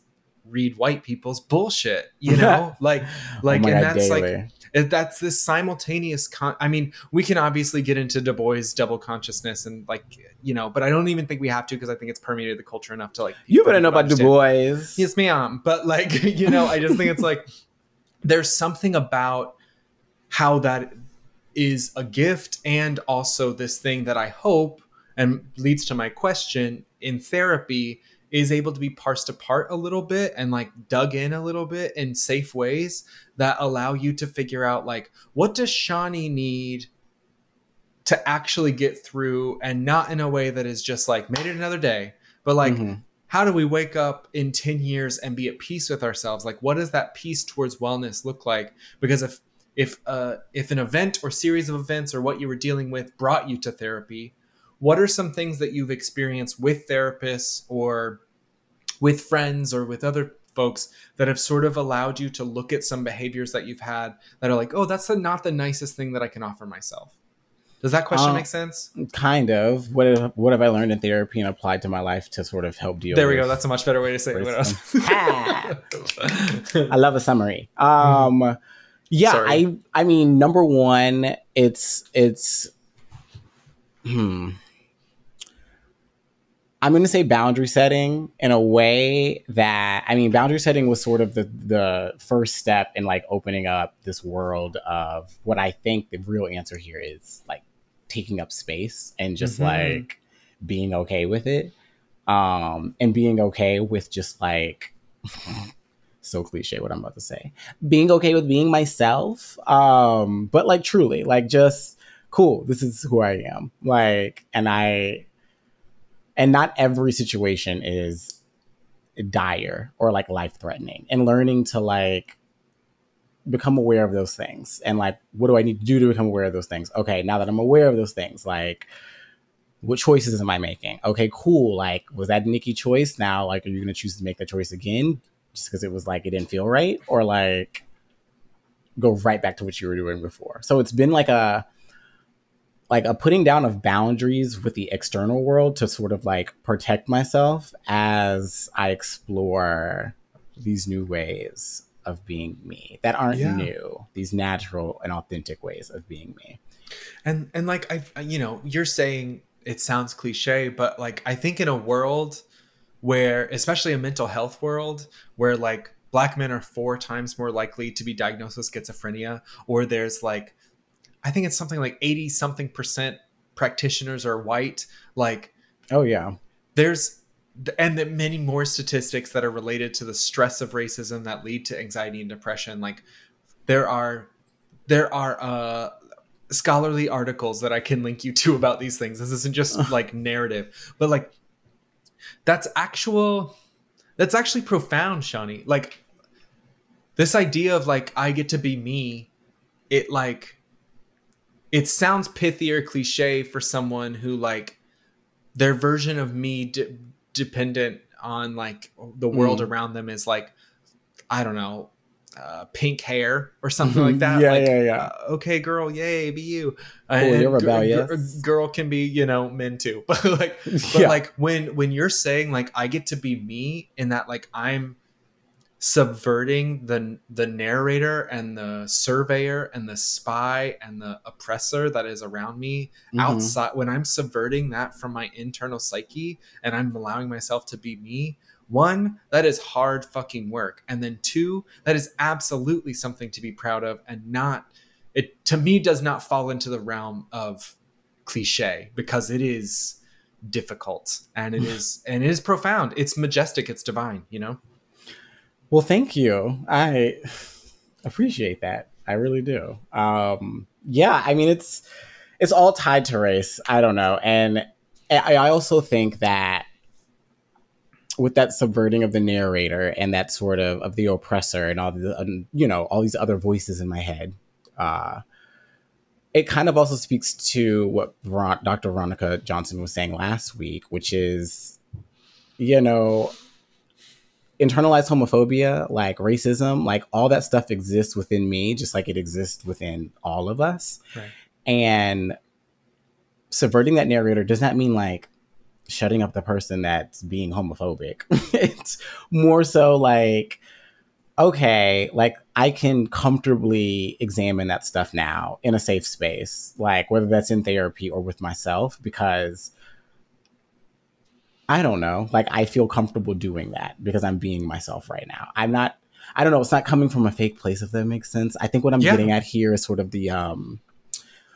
read white people's bullshit you know like [laughs] like oh and God, that's like daily. it- that's this simultaneous con- i mean we can obviously get into du bois double consciousness and like you know but i don't even think we have to because i think it's permeated the culture enough to like you better know about Du. Bois. Yes, ma'am. But like, [laughs] you know, I just think it's like [laughs] there's something about how that is a gift and also this thing that I hope and leads to my question in therapy is able to be parsed apart a little bit and like dug in a little bit in safe ways that allow you to figure out like what does Shawnee need to actually get through and not in a way that is just like made it another day but like Mhm. how do we wake up in 10 years and be at peace with ourselves like what does that peace towards wellness look like because if if uh if an event or series of events or what you were dealing with brought you to therapy what are some things that you've experienced with therapists or with friends or with other folks that have sort of allowed you to look at some behaviors that you've had that are like oh that's the, not the nicest thing that i can offer myself does that question Uh, make sense kind of what have, what have i learned in therapy and applied to my life to sort of help deal with that? there we with go that's a much better way to say it? [laughs] I love a summary. Um yeah, Sorry. I I mean number 1 it's it's hmm I'm going to say boundary setting in a way that I mean boundary setting was sort of the the first step in like opening up this world of what I think the real answer here is like taking up space and just Mhm. like being okay with it. Um and being okay with just like [laughs] so cliche what i'm about to say. Being okay with being myself um but like truly like just cool this is who i am. Like and i and not every situation is dire or like life threatening and learning to like become aware of those things. And like what do i need to do to become aware of those things? Okay now that i'm aware of those things like what choices am i making? Okay cool like was that nikki choice? Now like are you to choose to make that choice again just because it was like it didn't feel right? Or like go right back to what you were doing before? So it's been like a like a putting down of boundaries with the external world to sort of like protect myself as i explore these new ways of being me that aren't Yeah. new these natural and authentic ways of being me and and like i you know you're saying it sounds cliche but like i think in a world where especially a mental health world where like black men are four times more likely to be diagnosed with schizophrenia or there's like i think it's something like 80 something percent practitioners are white like oh yeah. there's and the many more statistics that are related to the stress of racism that lead to anxiety and depression like there are there are uh scholarly articles that i can link you to about these things. This isn't just [sighs] like narrative but like that's actual that's actually profound shawnee. Like this idea of like i get to be me it like it sounds pithy or cliche for someone who like their version of me de- dependent on like the world Mm. around them is like i don't know uh, pink hair or something like [laughs] that. Yeah, like, yeah, yeah. uh, okay, girl, yay, be you. Uh, Cool, you're rebellious. gr- girl can be, you know, men too. [laughs] But like, [laughs] but Yeah. like when when you're saying like I get to be me in that like I'm subverting the the narrator and the surveyor and the spy and the oppressor that is around me Mhm. outside when i'm subverting that from my internal psyche and i'm allowing myself to be me one that is hard fucking work. And then two that is absolutely something to be proud of and not it to me does not fall into the realm of cliche because it is difficult and it [laughs] is and it is profound. It's majestic. It's divine you know Well, thank you. I [laughs] appreciate that. I really do. Um, yeah, I mean it's it's all tied to race. I don't know, and I also think that with that subverting of the narrator and that sort of of the oppressor and all the you know all these other voices in my head, uh, it kind of also speaks to what Dr. Veronica Johnson was saying last week, which is, you know, internalized homophobia, like racism, like all that stuff exists within me, just like it exists within all of us. Right. And subverting that narrator does not mean like shutting up the person that's being homophobic. [laughs] it's more so like, okay, like I can comfortably examine that stuff now in a safe space, like whether that's in therapy or with myself, because I don't know. Like I feel comfortable doing that because I'm being myself right now. I'm not I don't know, it's not coming from a fake place if that makes sense. I think what I'm Yeah. getting at here is sort of the um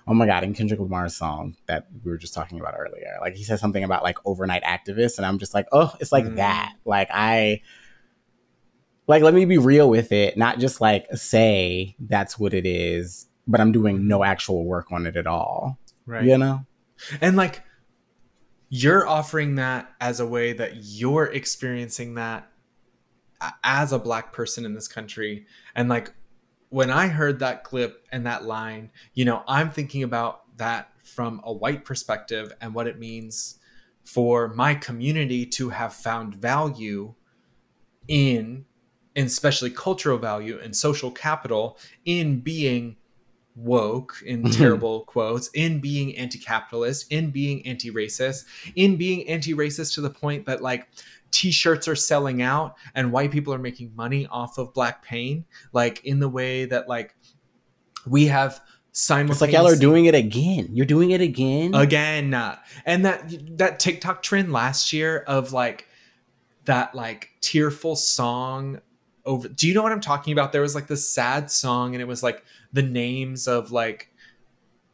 oh my god, in Kendrick Lamar's song that we were just talking about earlier. Like he says something about like overnight activists and I'm just like, "Oh, it's like Mm. that." Like I like let me be real with it, not just like say that's what it is, but I'm doing no actual work on it at all. right You know? and like you're offering that as a way that you're experiencing that as a black person in this country. And like when i heard that clip and that line you know i'm thinking about that from a white perspective and what it means for my community to have found value in especially cultural value and social capital in being woke in mm-hmm. terrible quotes in being anti-capitalist in being anti-racist in being anti-racist to the point that like t-shirts are selling out and white people are making money off of black pain like in the way that like we have It's like y'all are doing it again. You're doing it again. again and that that tiktok trend last year of like that like tearful song over do you know what i'm talking about there was like this sad song and it was like the names of like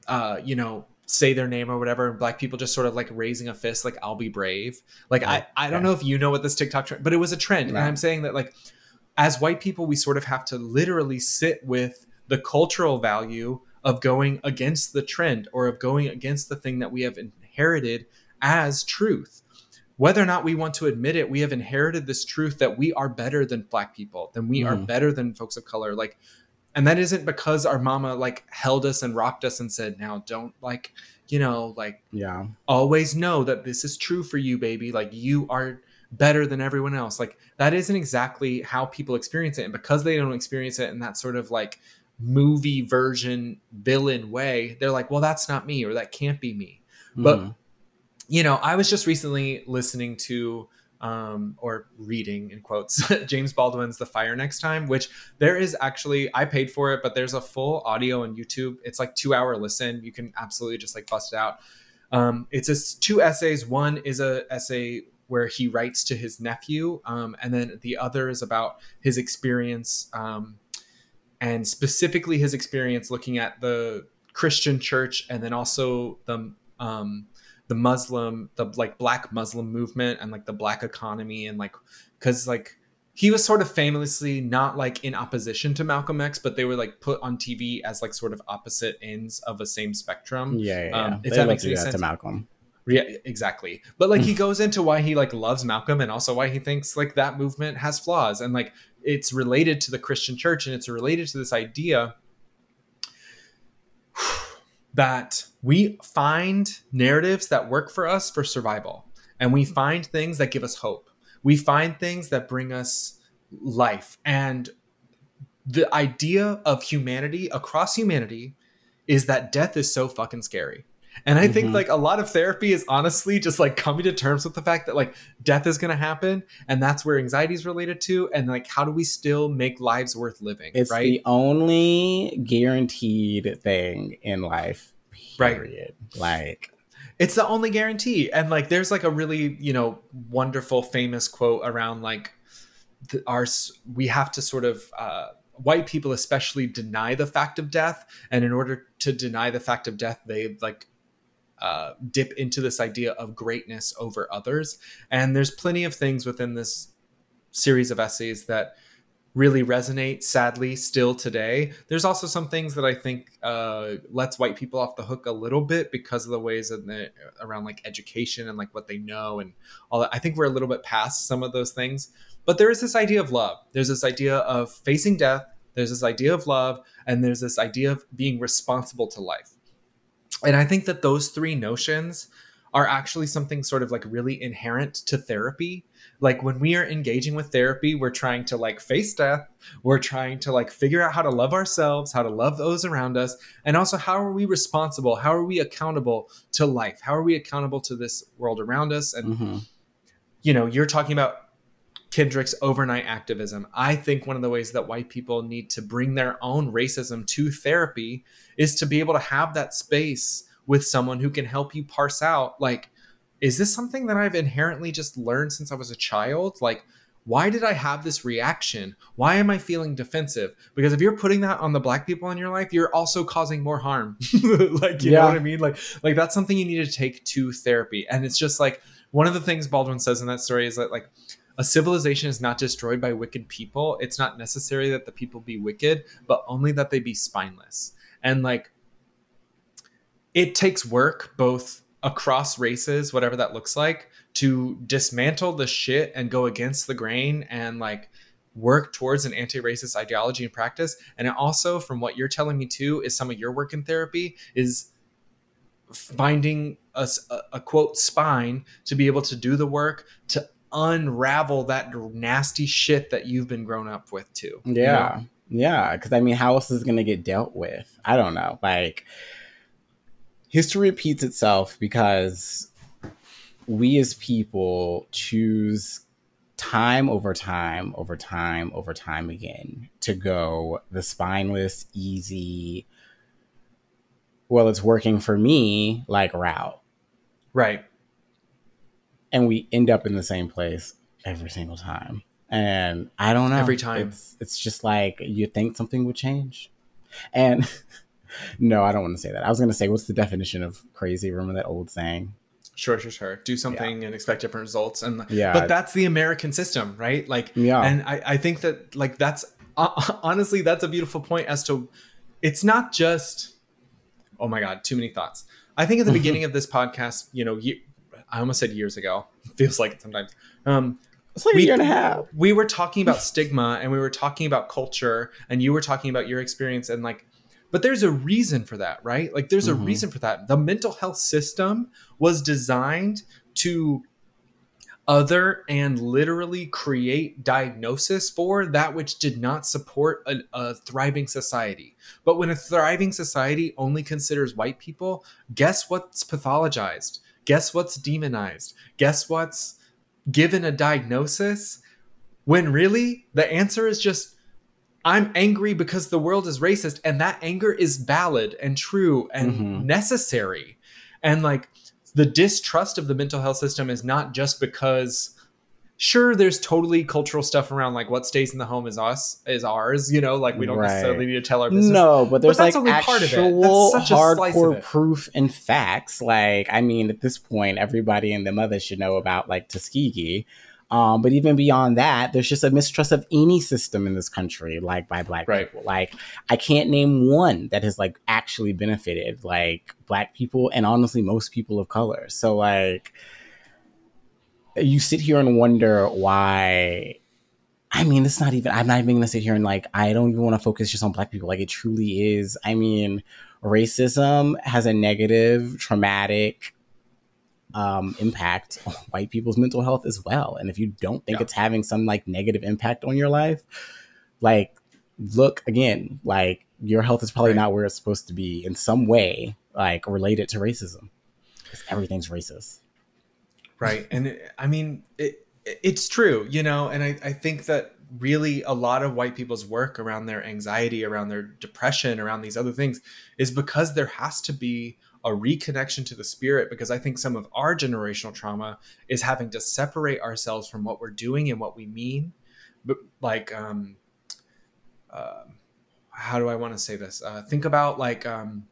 uh you know say their name or whatever and black people just sort of like raising a fist like i'll be brave. Like i i don't know if you know what this tiktok trend but it was a trend and i'm saying that like as white people we sort of have to literally sit with the cultural value of going against the trend or of going against the thing that we have inherited as truth. Whether or not we want to admit it we have inherited this truth that we are better than black people than we are Mhm. better than folks of color. Like and that isn't because our mama like held us and rocked us and said now don't like you know like yeah. always know that this is true for you baby like you are better than everyone else like that isn't exactly how people experience it and because they don't experience it in that sort of like movie version villain way they're like well that's not me or that can't be me But- Mhm. you know, I was just recently listening to um, or reading in quotes [laughs] James Baldwin's The Fire Next Time, which there is actually I paid for it, but there's a full audio on YouTube. It's like two hour listen. You can absolutely just like bust it out. Um, it's just two essays. One is a essay where he writes to his nephew, um, and then the other is about his experience um, and specifically his experience looking at the Christian church and then also the um, the Muslim, the like black Muslim movement and like the black economy and like because like he was sort of famously not like in opposition to Malcolm X, but they were like put on TV as like sort of opposite ends of a same spectrum. yeah, yeah. um, yeah. if They that makes any sense. to Malcolm. Yeah, exactly. But like he [laughs] goes into why he like loves Malcolm and also why he thinks like that movement has flaws and like it's related to the Christian church and it's related to this idea that we find narratives that work for us for survival and we find things that give us hope. We find things that bring us life and the idea of humanity across humanity is that death is so fucking scary. And I think Mhm. like a lot of therapy is honestly just like coming to terms with the fact that like death is going to happen and that's where anxiety is related to and like how do we still make lives worth living, It's right? the only guaranteed thing in life. Right. Period. Like it's the only guarantee and like there's like a really you know wonderful famous quote around like the, our we have to sort of uh white people especially deny the fact of death and in order to deny the fact of death they like uh, dip into this idea of greatness over others. And there's plenty of things within this series of essays that really resonate sadly still today. There's also some things that i think uh, lets white people off the hook a little bit because of the ways in the, around like education and like what they know and all that. I think we're a little bit past some of those things. But there is this idea of love. There's this idea of facing death. There's this idea of love. And there's this idea of being responsible to life and i think that those three notions are actually something sort of like really inherent to therapy. Like when we are engaging with therapy we're trying to like face death. We're trying to like figure out how to love ourselves how to love those around us. And also how are we responsible? How are we accountable to life? How are we accountable to this world around us? And mhm. you know you're talking about kendrick's overnight activism i think one of the ways that white people need to bring their own racism to therapy is to be able to have that space with someone who can help you parse out like is this something that I've inherently just learned since I was a child? Like, why did I have this reaction? Why am I feeling defensive? Because if you're putting that on the black people in your life, you're also causing more harm. [laughs] like, you Yeah. know what I mean? Like, like that's something you need to take to therapy. And it's just like one of the things Baldwin says in that story is that like a civilization is not destroyed by wicked people. It's not necessary that the people be wicked, but only that they be spineless. And like it takes work both across races, whatever that looks like, to dismantle the shit and go against the grain and like work towards an anti-racist ideology and practice. And it also, from what you're telling me too, is some of your work in therapy is finding a quote spine to be able to do the work to unravel that nasty shit that you've been grown up with too. you know? Yeah. Yeah. Because I mean, how else is it going to get dealt with? I don't know. Like, history repeats itself because we as people choose time over time over time over time again to go the spineless, easy, well, it's working for me like route. Right. And we end up in the same place every single time. And I don't know. Every time. It's, it's just like you think something would change. And [laughs] no, I don't want to say that. I was going to say, what's the definition of crazy? Remember that old saying? Sure, sure, sure. Do something and expect different results. And Yeah. but that's the American system, right? Like, Yeah. and I, I think that like that's uh, [laughs] honestly that's a beautiful point as to it's not just oh my god, too many thoughts. I think at the [laughs] beginning of this podcast, you know, ye- I almost said years ago. [laughs] Feels like it sometimes. Um, It's like We- a year and a half. we were talking about stigma and we were talking about culture and you were talking about your experience and like but there's a reason for that right like there's a Mhm. reason for that the mental health system was designed to other and literally create diagnosis for that which did not support a, a thriving society but when a thriving society only considers white people guess what's pathologized guess what's demonized guess what's given a diagnosis when really the answer is just I'm angry because the world is racist and that anger is valid and true and Mhm. necessary. And like the distrust of the mental health system is not just because sure there's totally cultural stuff around like what stays in the home is us is ours, you know, like we don't Right. necessarily need to tell our business. No, but there's that's like only part of it. That's actual such hardcore proof and facts. Like, I mean, at this point, everybody and their mother should know about like Tuskegee. Um, but even beyond that, there's just a mistrust of any system in this country, like by black Right. people. Like, I can't name one that has like actually benefited like black people and honestly most people of color. So like, you sit here and wonder why I mean, it's not even, I'm not even gonna sit here and like, I don't even wanna focus just on black people. Like, it truly is. I mean, racism has a negative, traumatic um, impact on [laughs] white people's mental health as well. And if you don't think Yeah. it's having some like negative impact on your life, like, look again like your health is probably Right. not where it's supposed to be in some way, like related to racism. Because everything's racist. Right. And it, i mean it, it's true you know and I, I think that really a lot of white people's work around their anxiety around their depression around these other things is because there has to be a reconnection to the spirit because i think some of our generational trauma is having to separate ourselves from what we're doing and what we mean. But like um uh, how do i want to say this? Uh, think about like um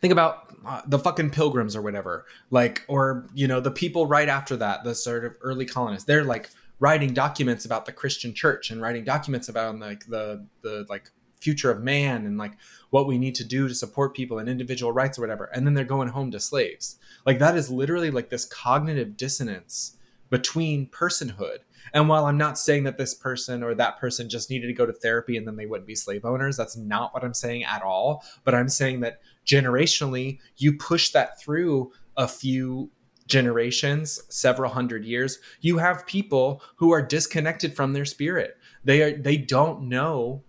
think about uh, the fucking pilgrims or whatever like or you know the people right after that the sort of early colonists. They're like writing documents about the christian church and writing documents about like the the like future of man and like what we need to do to support people and individual rights or whatever. And then they're going home to slaves. Like that is literally like this cognitive dissonance between personhood. And while i'm not saying that this person or that person just needed to go to therapy and then they wouldn't be slave owners that's not what i'm saying at all. But i'm saying that generationally you push that through a few generations several hundred years you have people who are disconnected from their spirit. They are they don't know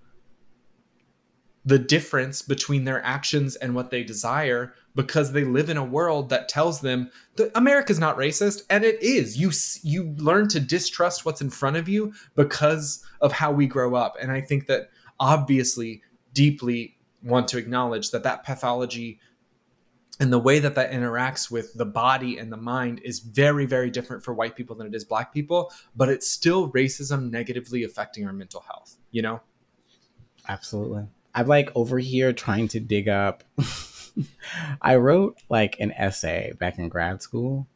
the difference between their actions and what they desire because they live in a world that tells them that America's not racist and it is. You you learn to distrust what's in front of you because of how we grow up and i think that obviously deeply want to acknowledge that that pathology and the way that that interacts with the body and the mind is very very different for white people than it is black people but it's still racism negatively affecting our mental health you know Absolutely. I'm like over here trying to dig up. [laughs] I wrote like an essay back in grad school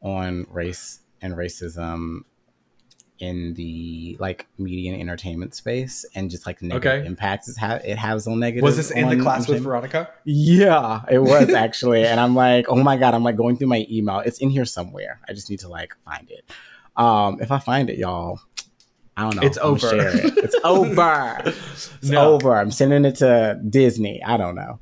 on race and racism in the like media and entertainment space and just like negative Okay. impacts it's ha- it has on negative. was this in the class with veronica Yeah, it was [laughs] actually. and I'm like, oh my God, I'm like going through my email. It's in here somewhere. I just need to like find it. Um, if I find it, y'all, I don't know. It's I'ma over. share it. It's [laughs] over. [laughs] It's No. over. I'm sending it to Disney. I don't know.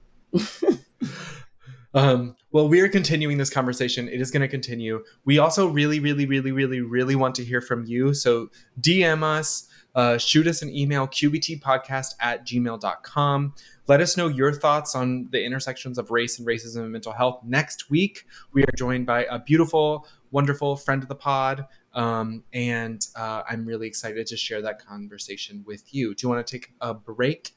Um, well, we are continuing this conversation. It is going to continue. We also really, really, really, really, really want to hear from you. So DM us, uh, shoot us an email, qbtpodcast at gmail.com. Let us know your thoughts on the intersections of race and racism and mental health. Next week, we are joined by a beautiful, wonderful friend of the pod. Um, and uh, I'm really excited to share that conversation with you. Do you want to take a break?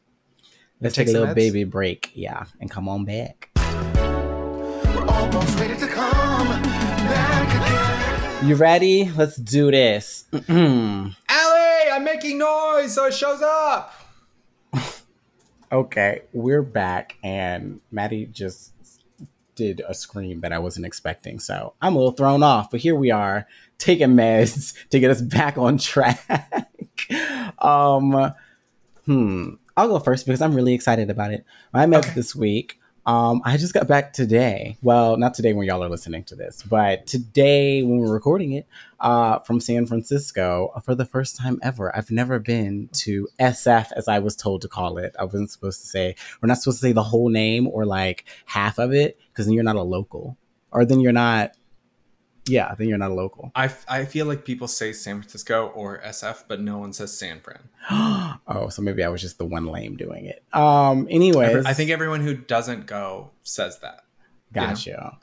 Let's Take take a little meds? baby break. Yeah. And come on back. You ready? Let's do this. [clears throat] Allie, I'm making noise, so it shows up. [laughs] Okay, we're back, and Maddie just did a scream that I wasn't expecting. So I'm a little thrown off, but here we are taking meds [laughs] to get us back on track. [laughs] um, hmm. I'll go first because I'm really excited about it. My meds Okay. this week. Um, I just got back today. Well, not today when y'all are listening to this, but today when we're recording it, uh, from San Francisco for the first time ever. I've never been to SF, as I was told to call it. I wasn't supposed to say, we're not supposed to say the whole name or like half of it, because then you're not a local. Or then you're not, yeah, then you're not a local. I, I feel like people say San Francisco or SF, but no one says San Fran. [gasps] oh, so maybe I was just the one lame doing it. Um, anyways. Every- I think everyone who doesn't go says that. you know? Gotcha.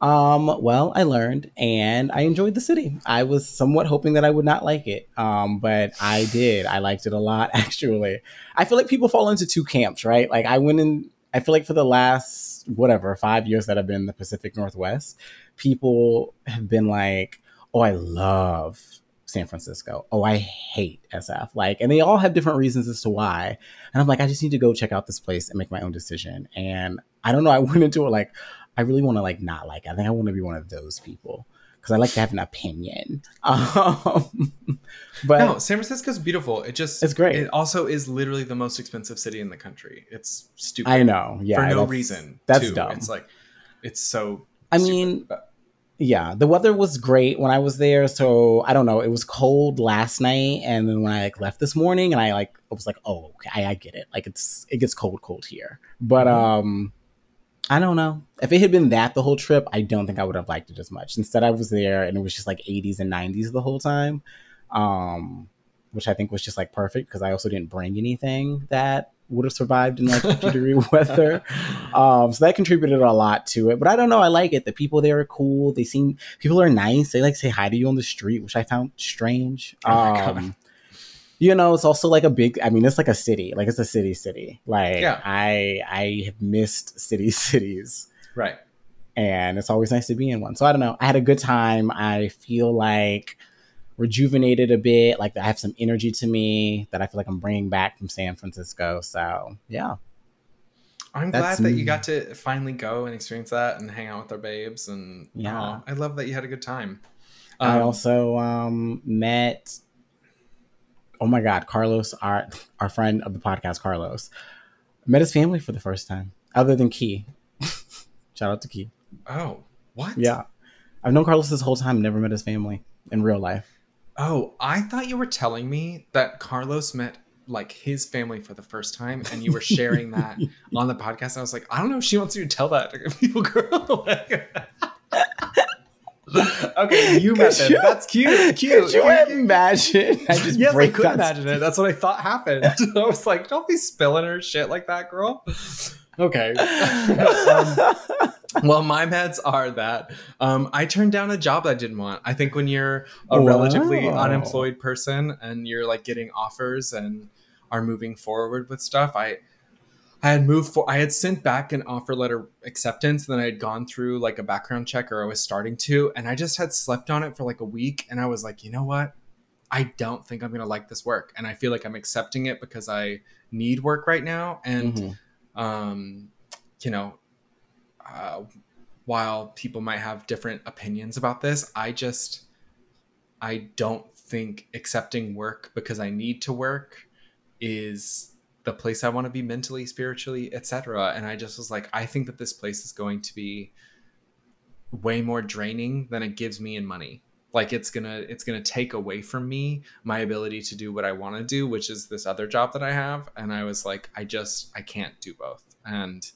Um, well, I learned and I enjoyed the city. I was somewhat hoping that I would not like it. Um, but I did. I liked it a lot, [laughs] actually. I feel like people fall into two camps, right? Like I went in I feel like for the last whatever, five years that I've been in the Pacific Northwest, people have been like, Oh, I love San Francisco. Oh, I hate SF. Like, and they all have different reasons as to why. And I'm like, I just need to go check out this place and make my own decision. And I don't know, I [laughs] went into it like, I really want to like not like. I think I want to be one of those people because I like to have an opinion. [laughs] Um, but no, San Francisco's beautiful. It just It's great. It also is literally the most expensive city in the country. It's stupid. I know, yeah, for no that's- reason. That's too. dumb. It's like it's so. I stupid, mean, but- yeah, the weather was great when I was there. So I don't know, it was cold last night, and then when I like left this morning, and I like I was like, oh, okay, I, I get it. Like it's it gets cold, cold here. But Mhm. um, I don't know. If it had been that the whole trip, I don't think I would have liked it as much. Instead, I was there, and it was just like 80s and 90s the whole time. Um, which I think was just like perfect because I also didn't bring anything that would have survived in like 50 degree [laughs] weather. Um, so that contributed a lot to it. But I don't know. I like it. The people there are cool. They seem people are nice. They like say hi to you on the street, which I found strange. Oh. Um, you know, it's also like a big. I mean, it's like a city. Like it's a city, city. Like Yeah. I, I have missed city, [laughs] cities Right. and it's always nice to be in one. So I don't know. I had a good time. I feel like rejuvenated a bit. Like I have some energy to me that I feel like I'm bringing back from San Francisco. So yeah, I'm That's glad that you got to finally go and experience that and hang out with our babes. And Yeah. aw, I love that you had a good time. I Um, also um, met. Oh my God, Carlos, our our friend of the podcast, Carlos, met his family for the first time, other than Key. [laughs] Shout out to Key. Oh, what? Yeah, I've known Carlos this whole time. Never met his family in real life. Oh, I thought you were telling me that Carlos met like his family for the first time and you were sharing that [laughs] on the podcast. And I was like, I don't know if she wants you to tell that to people, [laughs] girl. Okay, you [laughs] met them. you- That's cute. [laughs] Cute. Could you Cute, imagine? [laughs] I just yes, I could that imagine it. That's what I thought happened. I was like, don't be spilling her shit like that, girl. Okay. Um, well, my meds are that um, I turned down a job I didn't want. I think when you're a relatively unemployed person and you're like getting offers and are moving forward with stuff, I I had moved for I had sent back an offer letter acceptance, and then I had gone through like a background check or I was starting to, and I just had slept on it for like a week and I was like, you know what? I don't think I'm gonna like this work. And I feel like I'm accepting it because I need work right now. And Mhm. um, you know, uh, while people might have different opinions about this, I just, I don't think accepting work because I need to work is the place I want to be mentally, spiritually, etc. And I just was like, I think that this place is going to be way more draining than it gives me in money. Like it's gonna, it's gonna take away from me my ability to do what I want to do, which is this other job that I have. And I was like, I just, I can't do both. And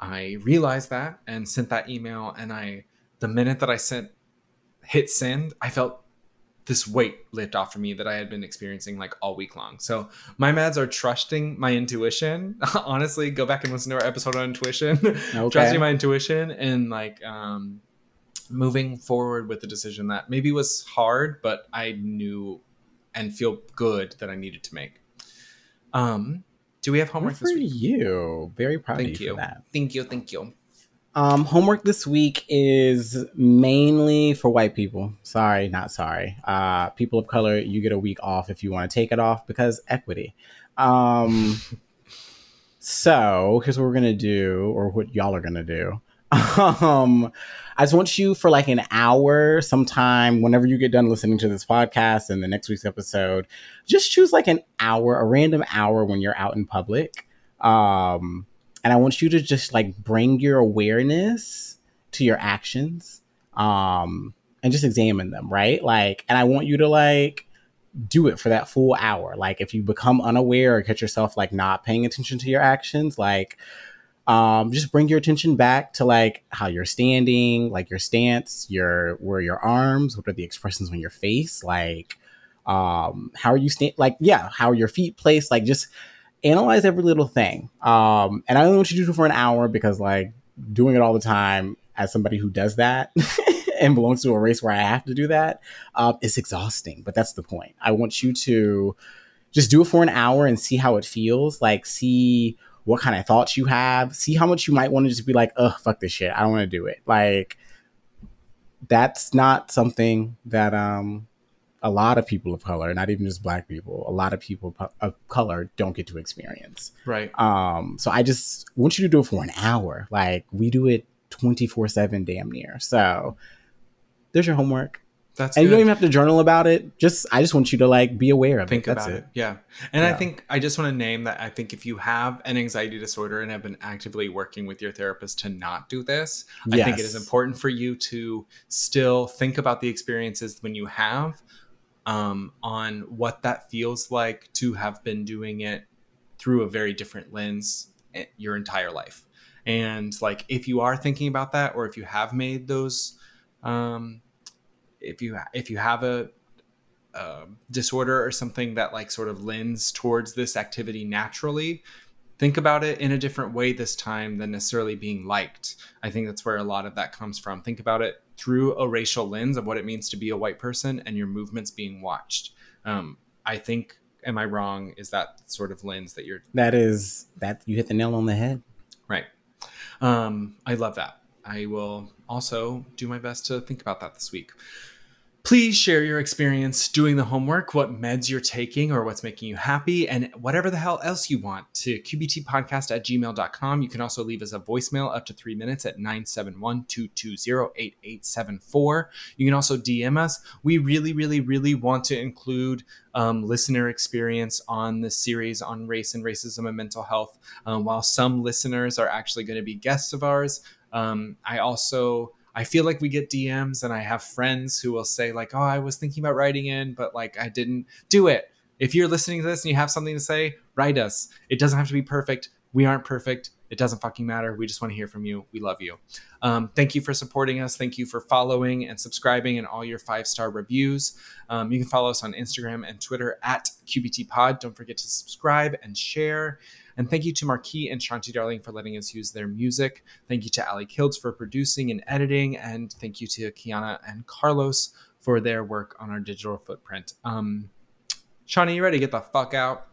I realized that and sent that email. And I, the minute that I sent, hit send, I felt this weight lift off of me that I had been experiencing like all week long. So my meds are trusting my intuition. [laughs] Honestly, go back and listen to our episode on intuition. [laughs] Okay. trusting my intuition and like um moving forward with the decision that maybe was hard, but I knew and feel good that I needed to make. Um, do we have homework Good this for week? you. Very proud Thank of you, you. for that. Thank you. Thank you. Um, homework this week is mainly for white people. Sorry, not sorry. Uh, people of color, you get a week off if you want to take it off because equity. Um, so here's what we're gonna do, or what y'all are gonna do. [laughs] Um, I just want you for like an hour, sometime whenever you get done listening to this podcast and the next week's episode, just choose like an hour, a random hour when you're out in public. Um, and I want you to just like bring your awareness to your actions, um, and just examine them, right? Like, and I want you to like do it for that full hour. Like, if you become unaware or catch yourself like not paying attention to your actions, like, um, just bring your attention back to like how you're standing, like your stance, your where your arms, what are the expressions on your face, like, um, how are you stand, like, yeah, how are your feet placed, like, just analyze every little thing. Um, and I only want you to do it for an hour because like doing it all the time as somebody who does that [laughs] and belongs to a race where I have to do that, uh, it's exhausting. But that's the point. I want you to just do it for an hour and see how it feels. Like see what kind of thoughts you have. See how much you might want to just be like, ugh, fuck this shit. I don't want to do it. Like that's not something that um a lot of people of color, not even just black people, a lot of people of color don't get to experience. Right. Um, so I just want you to do it for an hour. Like we do it 24 7 damn near. So there's your homework. That's And you don't even have to journal about it. Just I just want you to like be aware of think it. About it. it. Yeah. And I think I just want to name that I think if you have an anxiety disorder and have been actively working with your therapist to not do this, I think it is important for you to still think about the experiences when you have um, on what that feels like to have been doing it through a very different lens eh, your entire life. And like if you are thinking about that or if you have made those um if you if you have a a disorder or something that like sort of lends towards this activity naturally, think about it in a different way this time than necessarily being liked. I think that's where a lot of that comes from. Think about it through a racial lens of what it means to be a white person and your movements being watched. Um, I think, am I wrong? Is that sort of lens that you're That is that you hit the nail on the head. right? Um, I love that. I will also do my best to think about that this week. Please share your experience doing the homework, what meds you're taking, or what's making you happy, and whatever the hell else you want to qbtpodcast at gmail.com. You can also leave us a voicemail up to three minutes at 971 220 8874. You can also DM us. We really, really, really want to include um, listener experience on this series on race and racism and mental health. Um, while some listeners are actually going to be guests of ours, um, I also I feel like we get DMs and I have friends who will say like, "Oh, I was thinking about writing in, but like I didn't do it." If you're listening to this and you have something to say, write us. It doesn't have to be perfect. We aren't perfect. It doesn't fucking matter. We just want to hear from you. We love you. Um, thank you for supporting us. Thank you for following and subscribing and all your five star reviews. Um, you can follow us on Instagram and Twitter at QBTPod. Don't forget to subscribe and share. And thank you to Marquis and Shanti Darling for letting us use their music. Thank you to Ali Kilds for producing and editing. And thank you to Kiana and Carlos for their work on our digital footprint. Um, Shawnee, you ready to get the fuck out?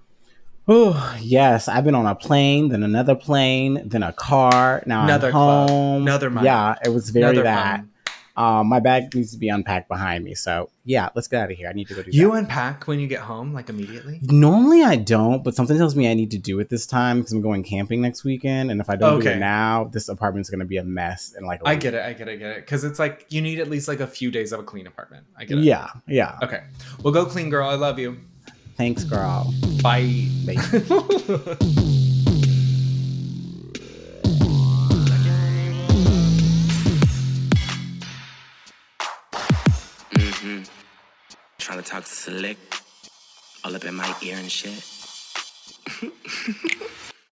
Oh yes, I've been on a plane, then another plane, then a car. Now Another I'm club, home. another month, Yeah, it was very another that. fun. Um, my bag needs to be unpacked behind me. So yeah, let's get out of here. I need to go do You that. unpack when you get home, like immediately? Normally I don't, but something tells me I need to do it this time because I'm going camping next weekend, and if I don't do it now, this apartment's gonna be a mess. And like, I get it. I get it. I get it. Because it's like you need at least like a few days of a clean apartment. I get it. Yeah, yeah. Okay. Well, go clean, girl. I love you. Thanks, girl. Bye. Bye. [laughs] talk slick. All up in my ear and shit. [laughs]